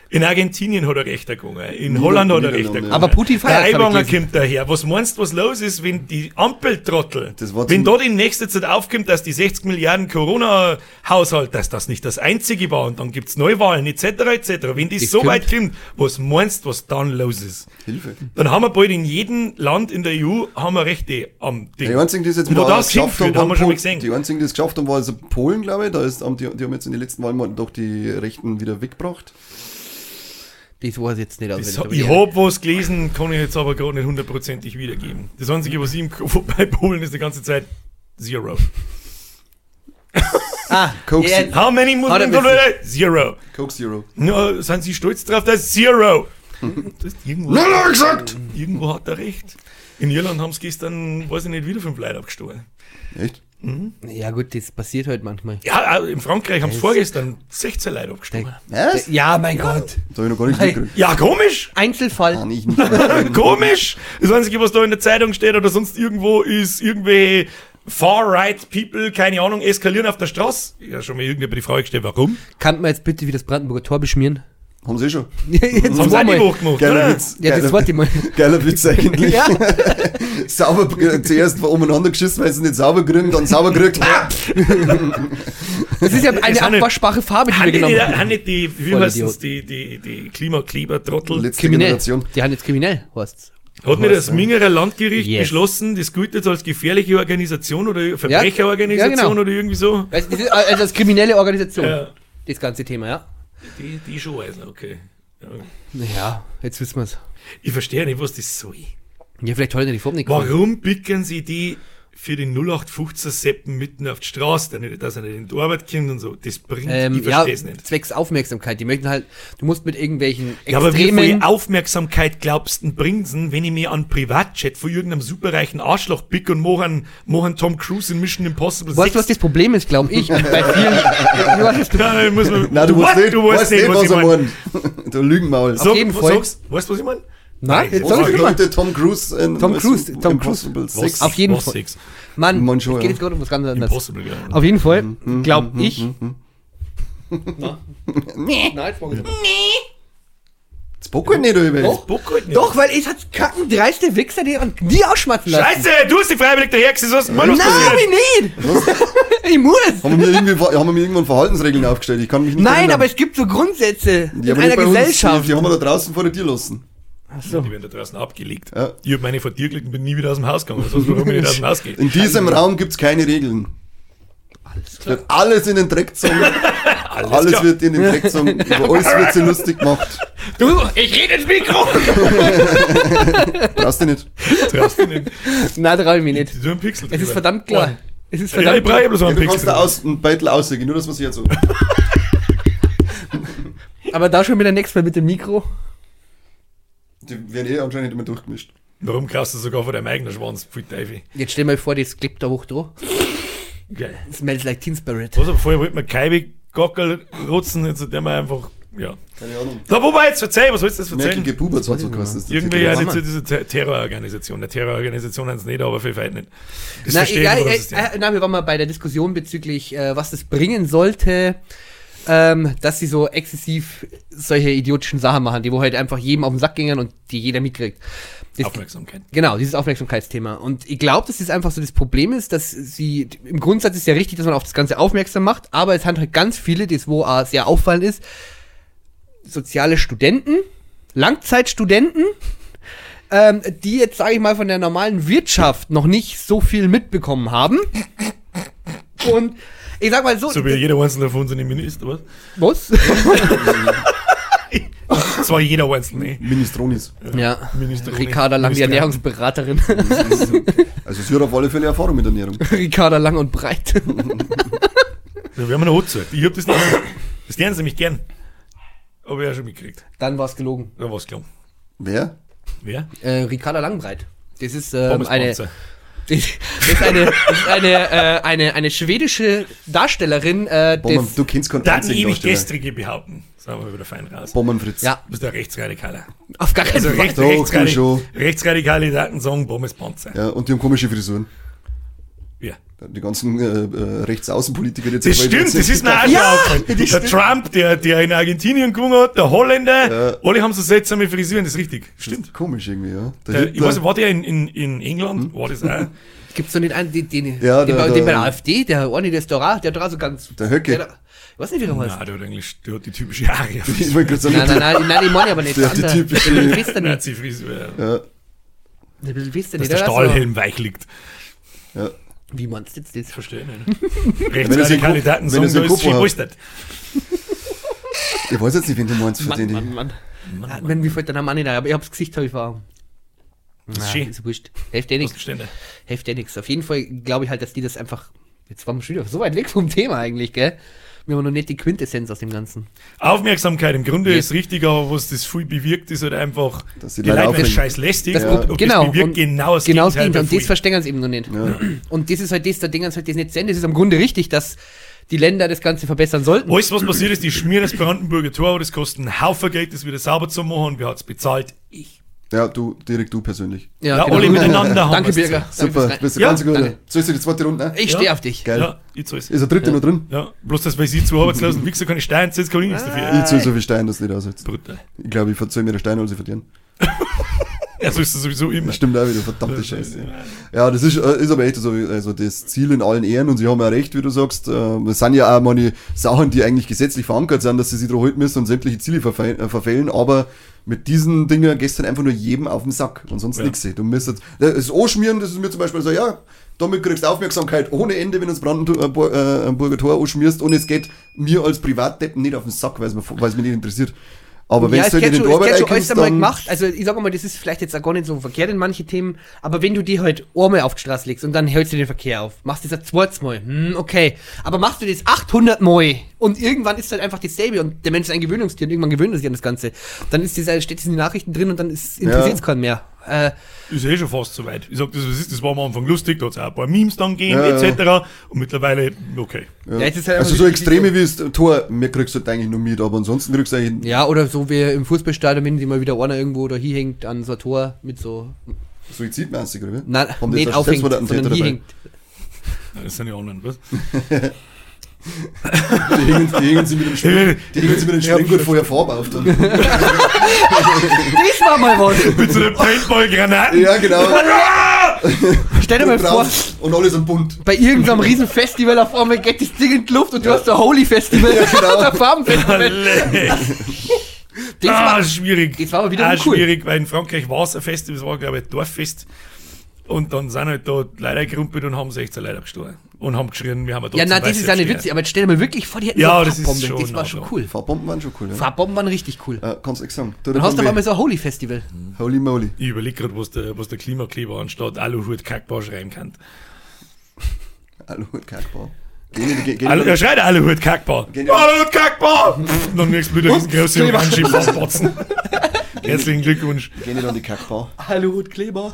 In Argentinien hat er recht gegangen, in Holland hat er recht gegangen. aber Putin Der feiert, ich Eiwanger kommt daher. Was meinst du, was los ist, wenn die Ampeltrottel, wenn zum- da die nächste Zeit aufkommt, dass die 60 Milliarden Corona-Haushalt, dass das nicht das einzige war und dann gibt's Neuwahlen etc. etc. Wenn die Das so weit kommt, was meinst du, was dann los ist? Hilfe. Dann haben wir bald in jedem Land in der EU haben wir Rechte am Ding. Die einzigen, die es jetzt wieder das geschafft haben, haben wir schon mal gesehen. Die einzigen, die es geschafft haben, war also Polen, glaube ich. Da ist, die, die haben jetzt in den letzten Wahlen mal doch die Rechten wieder weggebracht. Das weiß ich jetzt nicht auswendig. ich aber hab was gelesen, kann ich jetzt aber gerade nicht hundertprozentig wiedergeben. Das Einzige, was ich im Kopf hab bei Polen ist die ganze Zeit Zero. Ah, Coke jetzt- How many Hat Muslim er Leute? Zero. Coke Zero. Ja, sind Sie stolz drauf, dass Zero? Das ist irgendwo, Nein, nein, gesagt! irgendwo hat er recht. In Irland haben sie gestern, weiß ich nicht, wieder fünf Leute abgestohlen. Echt? Ja gut, das passiert halt manchmal. Ja, auch in Frankreich haben sie vorgestern 16 Leute abgestohlen. Was? Ja, mein Gott. Da habe ich noch gar nicht mitgekriegt. Ja, komisch. Einzelfall. Kann ich nicht. Komisch. Das Einzige, was da in der Zeitung steht oder sonst irgendwo ist, irgendwelche Far-Right People, keine Ahnung, eskalieren auf der Straße. Ja, schon mal irgendjemand die Frage gestellt, warum? Kann man jetzt bitte wie das Brandenburger Tor beschmieren? Haben sie eh schon. jetzt Haben sie auch gemacht, Geiler? Witz. Ja, das Geiler, zweite Mal. geiler Witz eigentlich. Ja. sauber, zuerst umeinander geschissen, weil sie nicht sauber kriegen, dann sauber gekriegt. Das ist ja eine abwaschbare Farbe, die wir genommen die, haben. haben nicht die, wie heißt Idiot. die, die, die Klimakleber-Trottel? Letzte Kriminell. Generation. Die haben jetzt kriminell, heißt's. Hat nicht das Mingerer Landgericht Yes. beschlossen, das gilt jetzt als gefährliche Organisation oder Verbrecherorganisation Ja, genau. oder irgendwie so? Ist also als kriminelle Organisation. Ja. Das ganze Thema, ja. Die, die schon, also, okay. Ja. Naja, jetzt wissen wir's. Ich verstehe nicht, was das soll. Ja, vielleicht heute die Form nicht. Warum picken sie die für den 0815 Seppen mitten auf die Straße, dass er nicht in die Arbeit kommt und so? Das bringt, Ähm, ich ja, verstehe es nicht. zwecks Aufmerksamkeit. Die möchten halt, du musst mit irgendwelchen Ja, aber wie viel extremen... Aufmerksamkeit glaubst du, bringt wenn ich mir an Privatchat von irgendeinem superreichen Arschloch pick und mache einen, mach einen Tom Cruise in Mission Impossible weißt du, was das Problem ist, glaube ich? Und bei vielen... du weißt, Ja, muss man, Nein, du weißt nicht, du weißt nicht, was, was ich meine. Du Lügenmaul. Sag, jeden was Fall. sagst, weißt du, was ich meine? Nein, jetzt sag ich mal. Leute Tom Cruise in Tom Cruise, Tom Impossible Cruise. Six? Auf jeden Fall. Mann, Man schon, es geht jetzt gerade um was ganz anderes. Auf jeden Fall, Mhm, glaub ich. Na? Nein, nicht. Das bock halt nicht, oder? Doch. Halt nicht. Doch, weil ich hat kacken dreiste Wichser die und die ausschmatzen lassen. Scheiße, du hast die freiwillig dahergesetzt, was mal was Nein, ich nicht. ich muss. Haben wir, mir irgendwie, haben wir mir irgendwann Verhaltensregeln aufgestellt? Ich kann mich nicht Nein, erinnern. aber es gibt so Grundsätze Ja, in einer bei uns. Gesellschaft. Die, die haben wir da draußen vor der Tür lassen. Die werden da draußen abgelegt. Ja. Ich hab meine vor dir gelegt und bin nie wieder aus dem Haus gegangen. Sonst warum ich nicht aus dem Haus gehe. In diesem Raum gibt's keine Regeln. Alles Es wird alles in den Dreck gezogen. alles klar. wird in den Dreck gezogen. Über alles wird sie lustig gemacht. Du, ich rede ins Mikro. Brauchst du nicht. Traust du nicht. Nein, trau ich mich nicht. Du ein Pixel Es ist verdammt klar. Es ist Ja, ich verdammt brauche klar. bloß noch Ja, einen du kannst da aus, einen Beitel ausgehen, nur das, was ich jetzt so. Aber da schon wieder nächstes Mal mit dem Mikro. Die werden eh anscheinend immer durchgemischt. Warum kaufst du sogar von deinem eigenen Schwanz? Pfui Teufel. Jetzt stell mal vor, das klebt da hoch drauf. Geil. Smells like Teen Spirit. Was aber vorher wollten wir keine Gockel rotzen, jetzt hat der mal einfach, ja. Keine Ahnung. Da, wobei, jetzt erzähl, was willst du jetzt erzählen? Merkige Puberts hat so der Irgendwie ja, Mama. diese, diese Ter- Terrororganisation. Der Terrororganisation haben es nicht, aber viel weit nicht. Das Na, egal, äh, was äh, na, wir waren mal bei der Diskussion bezüglich, äh, was das bringen sollte, ähm, dass sie so exzessiv solche idiotischen Sachen machen, die wo halt einfach jedem auf den Sack gingen und die jeder mitkriegt. Das, Aufmerksamkeit. Genau, dieses Aufmerksamkeitsthema. Und ich glaube, dass das einfach so das Problem ist, dass sie, im Grundsatz ist ja richtig, dass man auf das Ganze aufmerksam macht, aber es haben halt ganz viele, das wo auch sehr auffallend ist, soziale Studenten, Langzeitstudenten, ähm, die jetzt, sage ich mal, von der normalen Wirtschaft noch nicht so viel mitbekommen haben. Und ich sag mal so, So wie jeder einzelne von uns ein Minister, was? was? Zwar jeder einzelne. Minestronis. ja, Minister Ricarda Lang, die Ernährungsberaterin. Also sie hat auf alle Fälle Erfahrung mit Ernährung. Ricarda Lang und Breit. Ja, wir haben eine Hochzeit. Ich hab das nicht. Das lernen sie nämlich gern. Aber ich auch schon mitgekriegt. Dann war's gelogen. Da war's klar. Wer? Wer? Äh, Ricarda Langbreit. Das ist ähm, eine. das ist eine, das ist eine, äh, eine, eine schwedische Darstellerin äh, Bomben, du kennst keinen Dann ewig gestrige behaupten. Sagen wir wieder fein raus. Bombenfritz. ja, Du bist ein Rechtsradikaler. auf gar keinen Also Fall. rechts, Doch, rechtsradikale, rechtsradikale Daten sagen Pommes Panzer. Ja, und die haben komische Frisuren. Ja. Die ganzen äh, äh, Rechtsaußenpolitiker, die jetzt Das stimmt, das ist mir auch Ja. Der Trump, der, der in Argentinien gewonnen hat, der Holländer, alle haben so seltsame Frisuren, das ist richtig. Stimmt. Komisch irgendwie, ja. Der Der, ich Hitler- weiß war der in, in, in England? War das auch? Gibt's so nicht einen, den, den, Ja, den, der- bei, den bei der- der AfD, der Orni, der ist auch, der hat so ganz. Der Höcke. Der, ich weiß nicht, wie der heißt. Nein, der hat eigentlich der hat die typische Haare. Ich wollte gerade sagen, Nein, nein, nein, nein, die meine ich aber nicht. Der- Der die typische- Der. Nazi-Frisur. ja. Ja, Der wisst ihr Dass nicht. der der ist Stahlhelm weich liegt. ja. So, wie meinst du jetzt das? Verstehe nicht. Wenn Rechtsradikale sich- Daten wenn er sagen, sich da ist hat. Wohlstand. Ich weiß jetzt nicht, wen du meinst für Mann, den. Mann, Mann. Ah, Wenn mir fällt der Name auch nicht ein, aber ich hab's Gesicht habe ich Ah, schön. ist wurscht. Hilft eh Was nichts. Hilft ja nichts. Auf jeden Fall glaube ich halt, dass die das einfach. Jetzt waren wir schon wieder so weit weg vom Thema eigentlich, gell? Wir haben noch nicht die Quintessenz aus dem Ganzen. Aufmerksamkeit im Grunde Ja. ist richtig, aber was das viel bewirkt, ist halt einfach, Dass die die Leute Leute werden aufregen. scheiß lästig Das und, Pro- und genau. das bewirkt und genau das genau das Gegenteil Gegenteil. Und das verstehen sie eben noch nicht. Ja. Und das ist halt das, da Ding halt das nicht Ende. Das ist am Grunde richtig, dass die Länder das Ganze verbessern sollten. Alles, was passiert ist, die schmieren das Brandenburger Tor, das kostet einen Haufen Geld, das wieder sauber zu machen. Und wer hat's bezahlt? Ich. Ja, du, direkt du persönlich. Ja, alle miteinander haben Danke, Birger. Danke Super, fürs bist du Ja, ganz gut. danke. Sollst du die zweite Runde? Ne? Ich Ja. stehe auf dich. Geil. Ja, ich zahl's. Ist der dritte noch drin? Ja, bloß, dass weil sie zu arbeitslos und Wichser keine Steine zählt, kann ich nichts dafür. Ich zahle so viel Steine, dass nicht aussetzt. Brutal. Ich glaube, ich verzahle mir Steine, als ich verdiene. Ja, so ist es sowieso immer. Das stimmt auch wieder, verdammte Scheiße. Ja, das ist, äh, ist aber echt so, also das Ziel in allen Ehren und sie haben ja recht, wie du sagst. Äh, Es sind ja auch meine Sachen, die eigentlich gesetzlich verankert sind, dass sie sich halten müssen und sämtliche Ziele äh, verfehlen, aber mit diesen Dingen dann einfach nur jedem auf den Sack und sonst Ja. nix. Du müsstest, das Anschmieren, das ist mir zum Beispiel so, ja, damit kriegst du Aufmerksamkeit ohne Ende, wenn du das Brandenburger Burger Tor anschmierst und es geht mir als Privatdeppen nicht auf den Sack, weil es es mich nicht interessiert. Aber wenn ja, du in den Arbeit geht schon alles einkommst, einmal dann... gemacht. Also ich sag mal, das ist vielleicht jetzt auch gar nicht so verkehrt in manche Themen, aber wenn du die halt einmal auf die Straße legst und dann hältst du den Verkehr auf, machst du das zweites Mal, hm, okay. Aber machst du das 800 Mal und irgendwann ist halt einfach dasselbe und der Mensch ist ein Gewöhnungstier und irgendwann gewöhnt er sich an das Ganze. Dann ist dieser, steht es in den Nachrichten drin und dann interessiert es keinen mehr. Äh, Ist eh schon fast soweit. Ich sag, das, was ist, das war am Anfang lustig, da hat es auch ein paar Memes dann gegeben, Ja, ja. etc. Und mittlerweile, okay. Ja. Ja, halt also so Extreme wie das Tor, mir kriegst du halt eigentlich nur mit, aber ansonsten kriegst du eigentlich ja, oder so wie im Fußballstadion, wenn die mal wieder einer irgendwo da hier hängt an so ein Tor mit so, suizidmäßig, oder wie? nein, Haben nicht aufhängt, sondern hier hängt. Das sind die anderen, was? Die hingen, die hingen sie mit dem Spreng, die hingen sie mit dem Sprenggurt vorher Farbe auf. Dann. Das war mal was. Mit so einer Paintball-Granaten. Ja, genau. Stell dir mal vor, und alles am bunt. bei irgendeinem riesen Festival auf einmal geht das Ding in die Luft und du hast ein Holy Festival. Ja, genau. ein Farbenfestival. Das Ah, war, schwierig. das war aber wieder ah, cool. schwierig, weil in Frankreich war es ein Fest, das war, glaube ich, ein Dorffest. Und dann sind halt da Leute gerumpelt und haben 16 Leute gestohlen. Und haben geschrien, wir haben ja, nein, das ist ja nicht witzig, aber jetzt stell dir mal wirklich vor, die hätten Ja, so das ist schon Das war schon cool. Farbbomben waren schon cool. Ja. Farbbomben waren richtig cool. Äh, kannst du sagen. Du, Dann hast du auf einmal so ein Holy Festival. Holy moly. Ich überlege gerade, was der, was der Klimakleber anstatt Aluhut Kackbar schreiben kann. Aluhut Alu, er schreit Aluhut Kackbar. Aluhut Kackbar! Und dann nächstes wieder diesen großen Kleber. Orange aufbotzen. Herzlichen Glückwunsch. gehen die dann die Kackbau. Hallo Hut Kleber.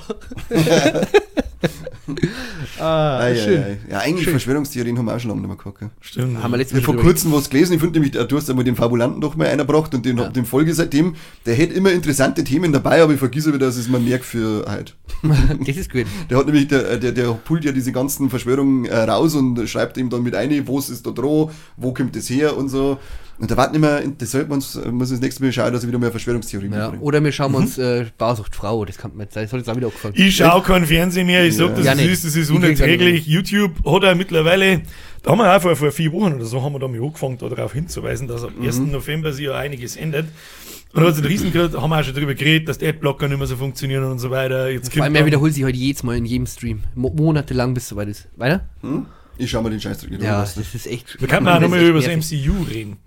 Ah, ah, ja, schön. ja, ja, eigentlich Verschwörungstheorien haben wir auch schon lange nicht mehr gehabt. gell? Stimmt. Haben wir letztes Ich habe Mal vor kurzem was gelesen, ich finde nämlich, äh, du hast einmal den Fabulanten doch mal eingebracht und den, Ja. den Folge seitdem, der hätte immer interessante Themen dabei, aber ich vergesse wieder, dass es mir merkt für halt. Das ist gut. Der hat nämlich, der, der, der pullt ja diese ganzen Verschwörungen äh, raus und schreibt ihm dann mit ein, wo ist da dran, wo kommt das her und so. Und da warten immer, das sollte man uns, muss das nächste Mal schauen, dass er wieder mehr Verschwörungstheorie Ja. mitbringt. Oder wir schauen Mhm. uns äh, Bausucht Frau, das kann man jetzt das hat jetzt auch wieder aufgefallen. Ich schaue kein Fernsehen mehr, ich sag, Ja. das Ja, ist, nicht. das ist unerträglich. YouTube hat auch mittlerweile, da haben wir auch vor, vor vier Wochen oder so, haben wir da mal angefangen, da darauf hinzuweisen, dass am 1. Mhm. November sich ja einiges ändert. Und da hat es einen riesen gehabt, haben wir auch schon drüber geredet, dass die Adblocker nicht mehr so funktionieren und so weiter. Jetzt Vor allem, er wiederholt sich heute jedes Mal in jedem Stream. Mo monatelang, bis es soweit ist. Weiter? Hm? Ich schau mal den Scheißdreck nicht Ja, das ist echt. Man auch das nochmal über das. MCU reden.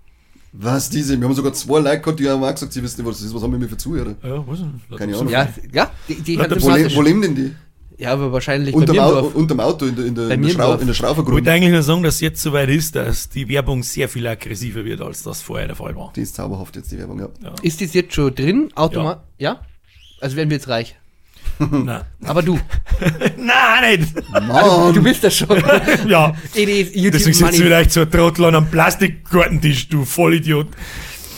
Was diese? Wir haben sogar zwei Leute gehabt, die haben auch gesagt, sie wissen nicht, was das ist. Was haben wir mir für Zuhörer? Ja, was denn? Keine Ahnung. Ja, ja, die, die kannst Wo, le wo leben denn die? Ja, aber wahrscheinlich bei Unterm, mir im Au Dorf. unterm Auto, in der, in der, in der, Schrau in der Ich wollte eigentlich nur sagen, dass es jetzt soweit ist, dass die Werbung sehr viel aggressiver wird, als das vorher der Fall war. Die ist zauberhaft jetzt, die Werbung, ja. Ist das jetzt schon drin? Automat? Ja. Also werden wir jetzt reich. Nein. Aber du, Nein, nicht! du Mann! bist das schon. Ja. It is YouTube Deswegen sitzt du vielleicht so ein Trottel an einem Plastikgartentisch, du Vollidiot.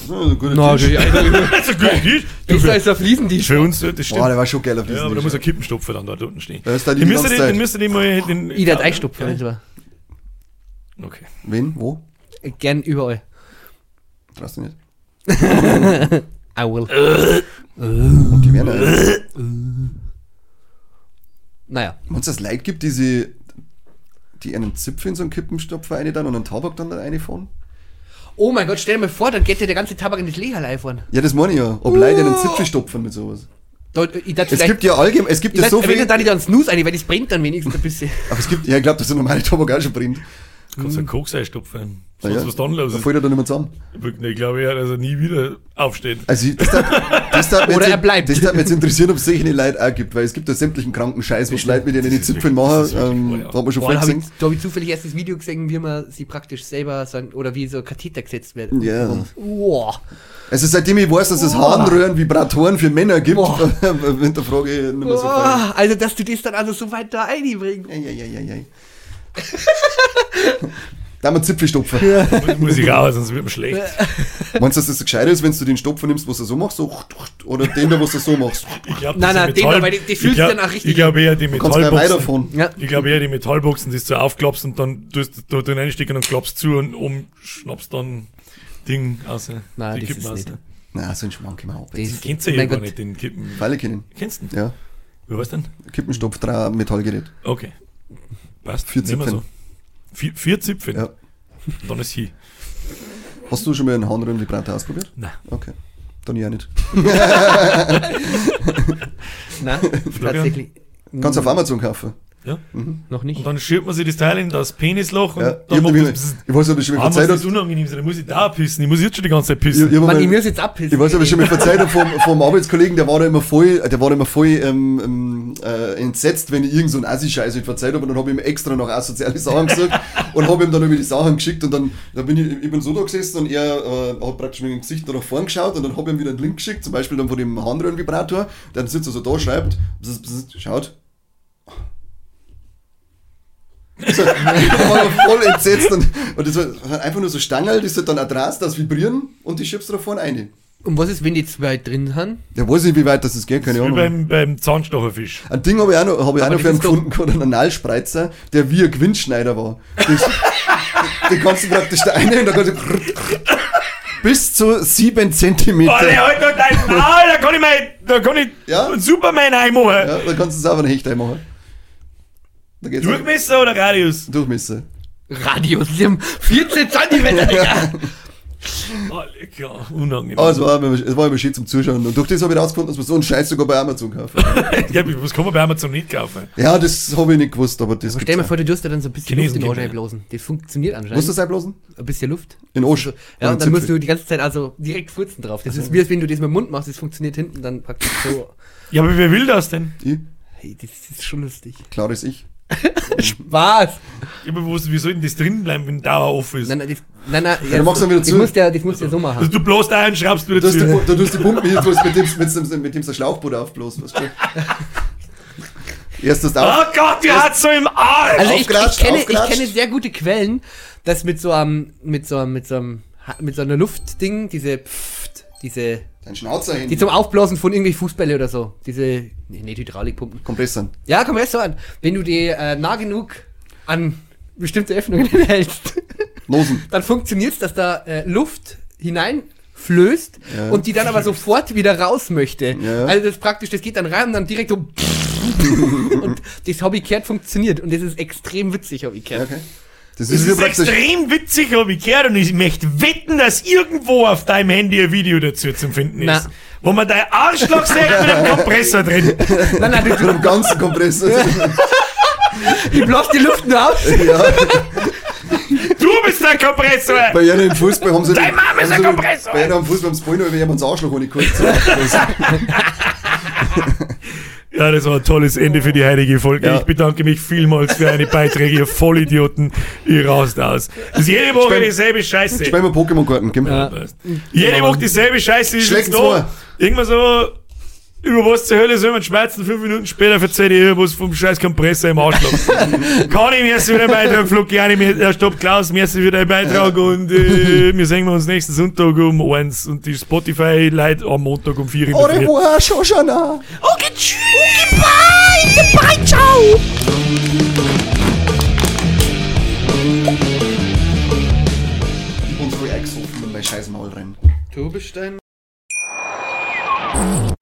Ja, guter No, Tisch. also, Also gut, Tisch. Du, für, als ein Fliesentisch. für uns, das stimmt. Boah, der war schon geil auf ja, aber da Tisch. muss ein Kippenstopfer dann dort unten stehen. Ist die Den müsst ganze ihr den, Zeit. den müsst ihr den mal... Den, Ich einstupfen. Okay. Also. okay. Wen? Wo? Gern überall. Traust du nicht? I will. Und die werden ja. Naja. Wenn es das Leute gibt, die sie, die einen Zipfel in so einen Kippenstopfer eine dann und einen Tabak dann da reinfahren? Oh mein Gott, stell dir mal vor, dann geht dir der ganze Tabak in das Legerlei von. Ja, das meine ich ja. Ob Leute einen Zipfel stopfen mit sowas. Dachte Es gibt ja allgemein, es gibt ich ja so viel. da nicht an Snooze ein, weil das brennt dann wenigstens ein bisschen. Aber es gibt, ja, ich glaube, dass der normale Tabak auch schon brennt. Kannst du einen Koks einstopfen. Sonst ja. was dann los Da ist. fällt er dann nicht mehr zusammen. Ich glaube eher, dass er nie wieder aufsteht. Also, das darf, das darf mich Oder jetzt- er bleibt. Das darf mich jetzt interessieren, ob es solche Leute auch gibt, weil es gibt ja sämtlichen kranken Scheiß, was Leute mit denen die Zipfel machen. Ähm, ja. da hat man schon Boah, voll da habe gesehen. ich, da zufällig erst das Video gesehen, wie man sie praktisch selber sein, oder wie so Katheter gesetzt werden. Ja. Boah. Also seitdem ich weiß, dass es Harnröhren-Vibratoren für Männer gibt, Boah. hinterfrage ich nicht mehr so viel. Boah. Also, dass du das dann also so weit da einbringst. Ei, ei, ei, ei, ei. Da haben wir Zipfelstopfer. Muss ich raus, sonst wird mir schlecht. Meinst du, dass das gescheiter ist, wenn du den Stopfer nimmst, was du so machst, so, oder den da, was du so machst? Ich glaub, Nein, nein, den da, weil die- die ich fühlt sich danach richtig Ich glaube eher die Metallboxen. davon. Ja. Ich glaube eher die Metallboxen, die du aufklappst und dann tust du da reinstecken und klappst zu und oben schnappst dann Ding aus. Nein, die das Kippen ist aus. nicht. Na, so ein Schwank immer ab. Das- Kennst du ja gar nicht, den Kippen. Pfeile kennen. Kennst du den? Ja. Wie war's denn? Kippenstopf, drei Metallgerät. Okay. Passt. Wir Zipfeln. So. Vier, vier Zipfeln? Ja. Dann ist hier. Hast du schon mal einen Harnröhren-Vibrator ausprobiert? Nein. Okay. Dann ja nicht. Nein, tatsächlich. Kannst du auf Amazon kaufen. Ja? Noch nicht. Und dann schiebt man sich das Teil in das Penisloch und Ja. Ich, dann macht das Bzzz. ich weiß, ob ich schon mal Ah, muss verzeiht das habe. unangenehm sein, dann muss ich da pissen. Ich muss jetzt schon die ganze Zeit Ich, pissen. ich, hab Mann, mal- ich muss jetzt abpissen. ich weiß, ob ich schon mal verzeiht habe vom, vom Arbeitskollegen, der war da immer voll, der war da immer voll ähm, ähm, äh, entsetzt, wenn ich irgend so einen Assi-Scheiß nicht verzeiht habe. Und dann habe ich ihm extra noch asoziale Sachen gesagt und habe ihm dann über die Sachen geschickt. Und dann, dann bin ich, ich bin so da gesessen und er äh, hat praktisch mit dem Gesicht da nach vorn geschaut und dann habe ich ihm wieder einen Link geschickt, zum Beispiel dann von dem Harnröhren-Vibrator. Der sitzt also da, schreibt, bzz, bzz, schaut. So, ich war voll entsetzt und, und das war einfach nur so Stangerl, das hat dann auch draus, das Vibrieren und die schiebst du da vorne rein. Und was ist, wenn die zwei drin haben? Ja, weiß nicht, wie weit das geht, keine Wie Ahnung. beim, beim Zahnstocherfisch. Ein Ding habe ich auch noch, hab ich auch Aber noch für einen gefunden, gehabt, einen Analspreizer, der wie ein Gewindschneider war. Das, den kannst du praktisch da eine und da kannst du bis zu sieben Zentimeter. Alter, halt doch dein Maul, da kann ich mal, da kann ich Ja. einen Superman einmachen. Ja, da kannst du sauber einen Hecht einmachen. Da geht's Durchmesser oder Radius? Durchmesser. Radius, die haben 14 Zentimeter, Digga. Alter, klar, unangenehm. Aber es war, immer- es war immer schön zum Zuschauen. Und durch das habe ich rausgefunden, dass man so einen Scheiß sogar bei Amazon kaufen. Ja, was kann man bei Amazon nicht kaufen? Ja, das habe ich nicht gewusst, aber das Stell gibt's mir vor, du tust da dann so ein bisschen Chinesen Luft in den einblasen. Das funktioniert anscheinend. Musst du das einblasen? ein bisschen Luft. In Osch. Also, ja, und dann musst du die ganze Zeit also direkt furzen drauf. Das ist wie als wenn du das mit dem Mund machst, das funktioniert hinten dann praktisch so. Ja, aber wer will das denn? Ich? Hey, das ist schon lustig. Klares Ich. Was? Ich hab bewusst, wie soll denn das drin bleiben, wenn Dauer off ist? Nein, nein, das, nein, nein machst du dann wieder das zu. musst ja, das musst ja so Also machen. du bloßt ein, schraubst wieder Du zu. du hast die Pumpen hier, du hast mit dem, mit dem, mit dem so Schlauchboot aufblasen, weißt du? Erst das Oh auf. Gott, die hat so im Arsch! Also ich, ich, kenne, ich kenne sehr gute Quellen, dass mit so einem, mit so einem, mit so einem, mit so einer Luftding, diese, Pfft, diese, Dein Schnauzer hin. die zum Aufblasen von irgendwelchen Fußbälle oder so, diese, nee, nicht Hydraulikpumpen. Kompressoren. Ja, komm erst so an. Wenn du die äh, nah genug an bestimmte Öffnungen hältst, Losen. dann funktioniert es, dass da äh, Luft hineinflößt Ja. und die dann aber sofort wieder raus möchte. Ja. Also das ist praktisch, das geht dann rein und dann direkt so und das Hobby kehrt funktioniert und das ist extrem witzig, Hobby Ja, kehrt. okay. Das Das ist extrem witzig, hab ich gehört, und ich möchte wetten, dass irgendwo auf deinem Handy ein Video dazu zu finden ist. Wo man dein Arschloch sieht mit einem Kompressor drin. Nein, nein, Mit einem ganzen Kompressor. du bläst die Luft nur aus. ja. Du bist der Kompressor! Bei einer im Fußball haben sie. Dein Mama ist ein Kompressor. Bei einer im Fußball haben sie vorhin noch jemand ins Arschloch ohne kurz. Ja, das war ein tolles Ende für die heutige Folge. Ja. Ich bedanke mich vielmals für eine Beiträge, ihr Vollidioten. Ihr raust aus. Das ist jede Woche dieselbe Scheiße. Spielen wir Pokémon-Karten, gell? Ja. Jede Woche dieselbe Scheiße. Schlägt da. Irgendwann so, über was zur Hölle soll man schmerzen? Fünf Minuten später erzähle ich irgendwas vom scheiß Kompressor im Arschloch. Kann ich mir wieder einen Beitrag, Flug, gerne, mir, ja, stopp, Klaus, mir wieder einen Beitrag und äh, wir sehen uns nächsten Sonntag um eins und die Spotify-Leute am Montag um vier in Au revoir, Shoshana. Okay, tschüss, goodbye, goodbye, ciao. Und so eingesoffen in mein scheiß Maul rein. Du bist ein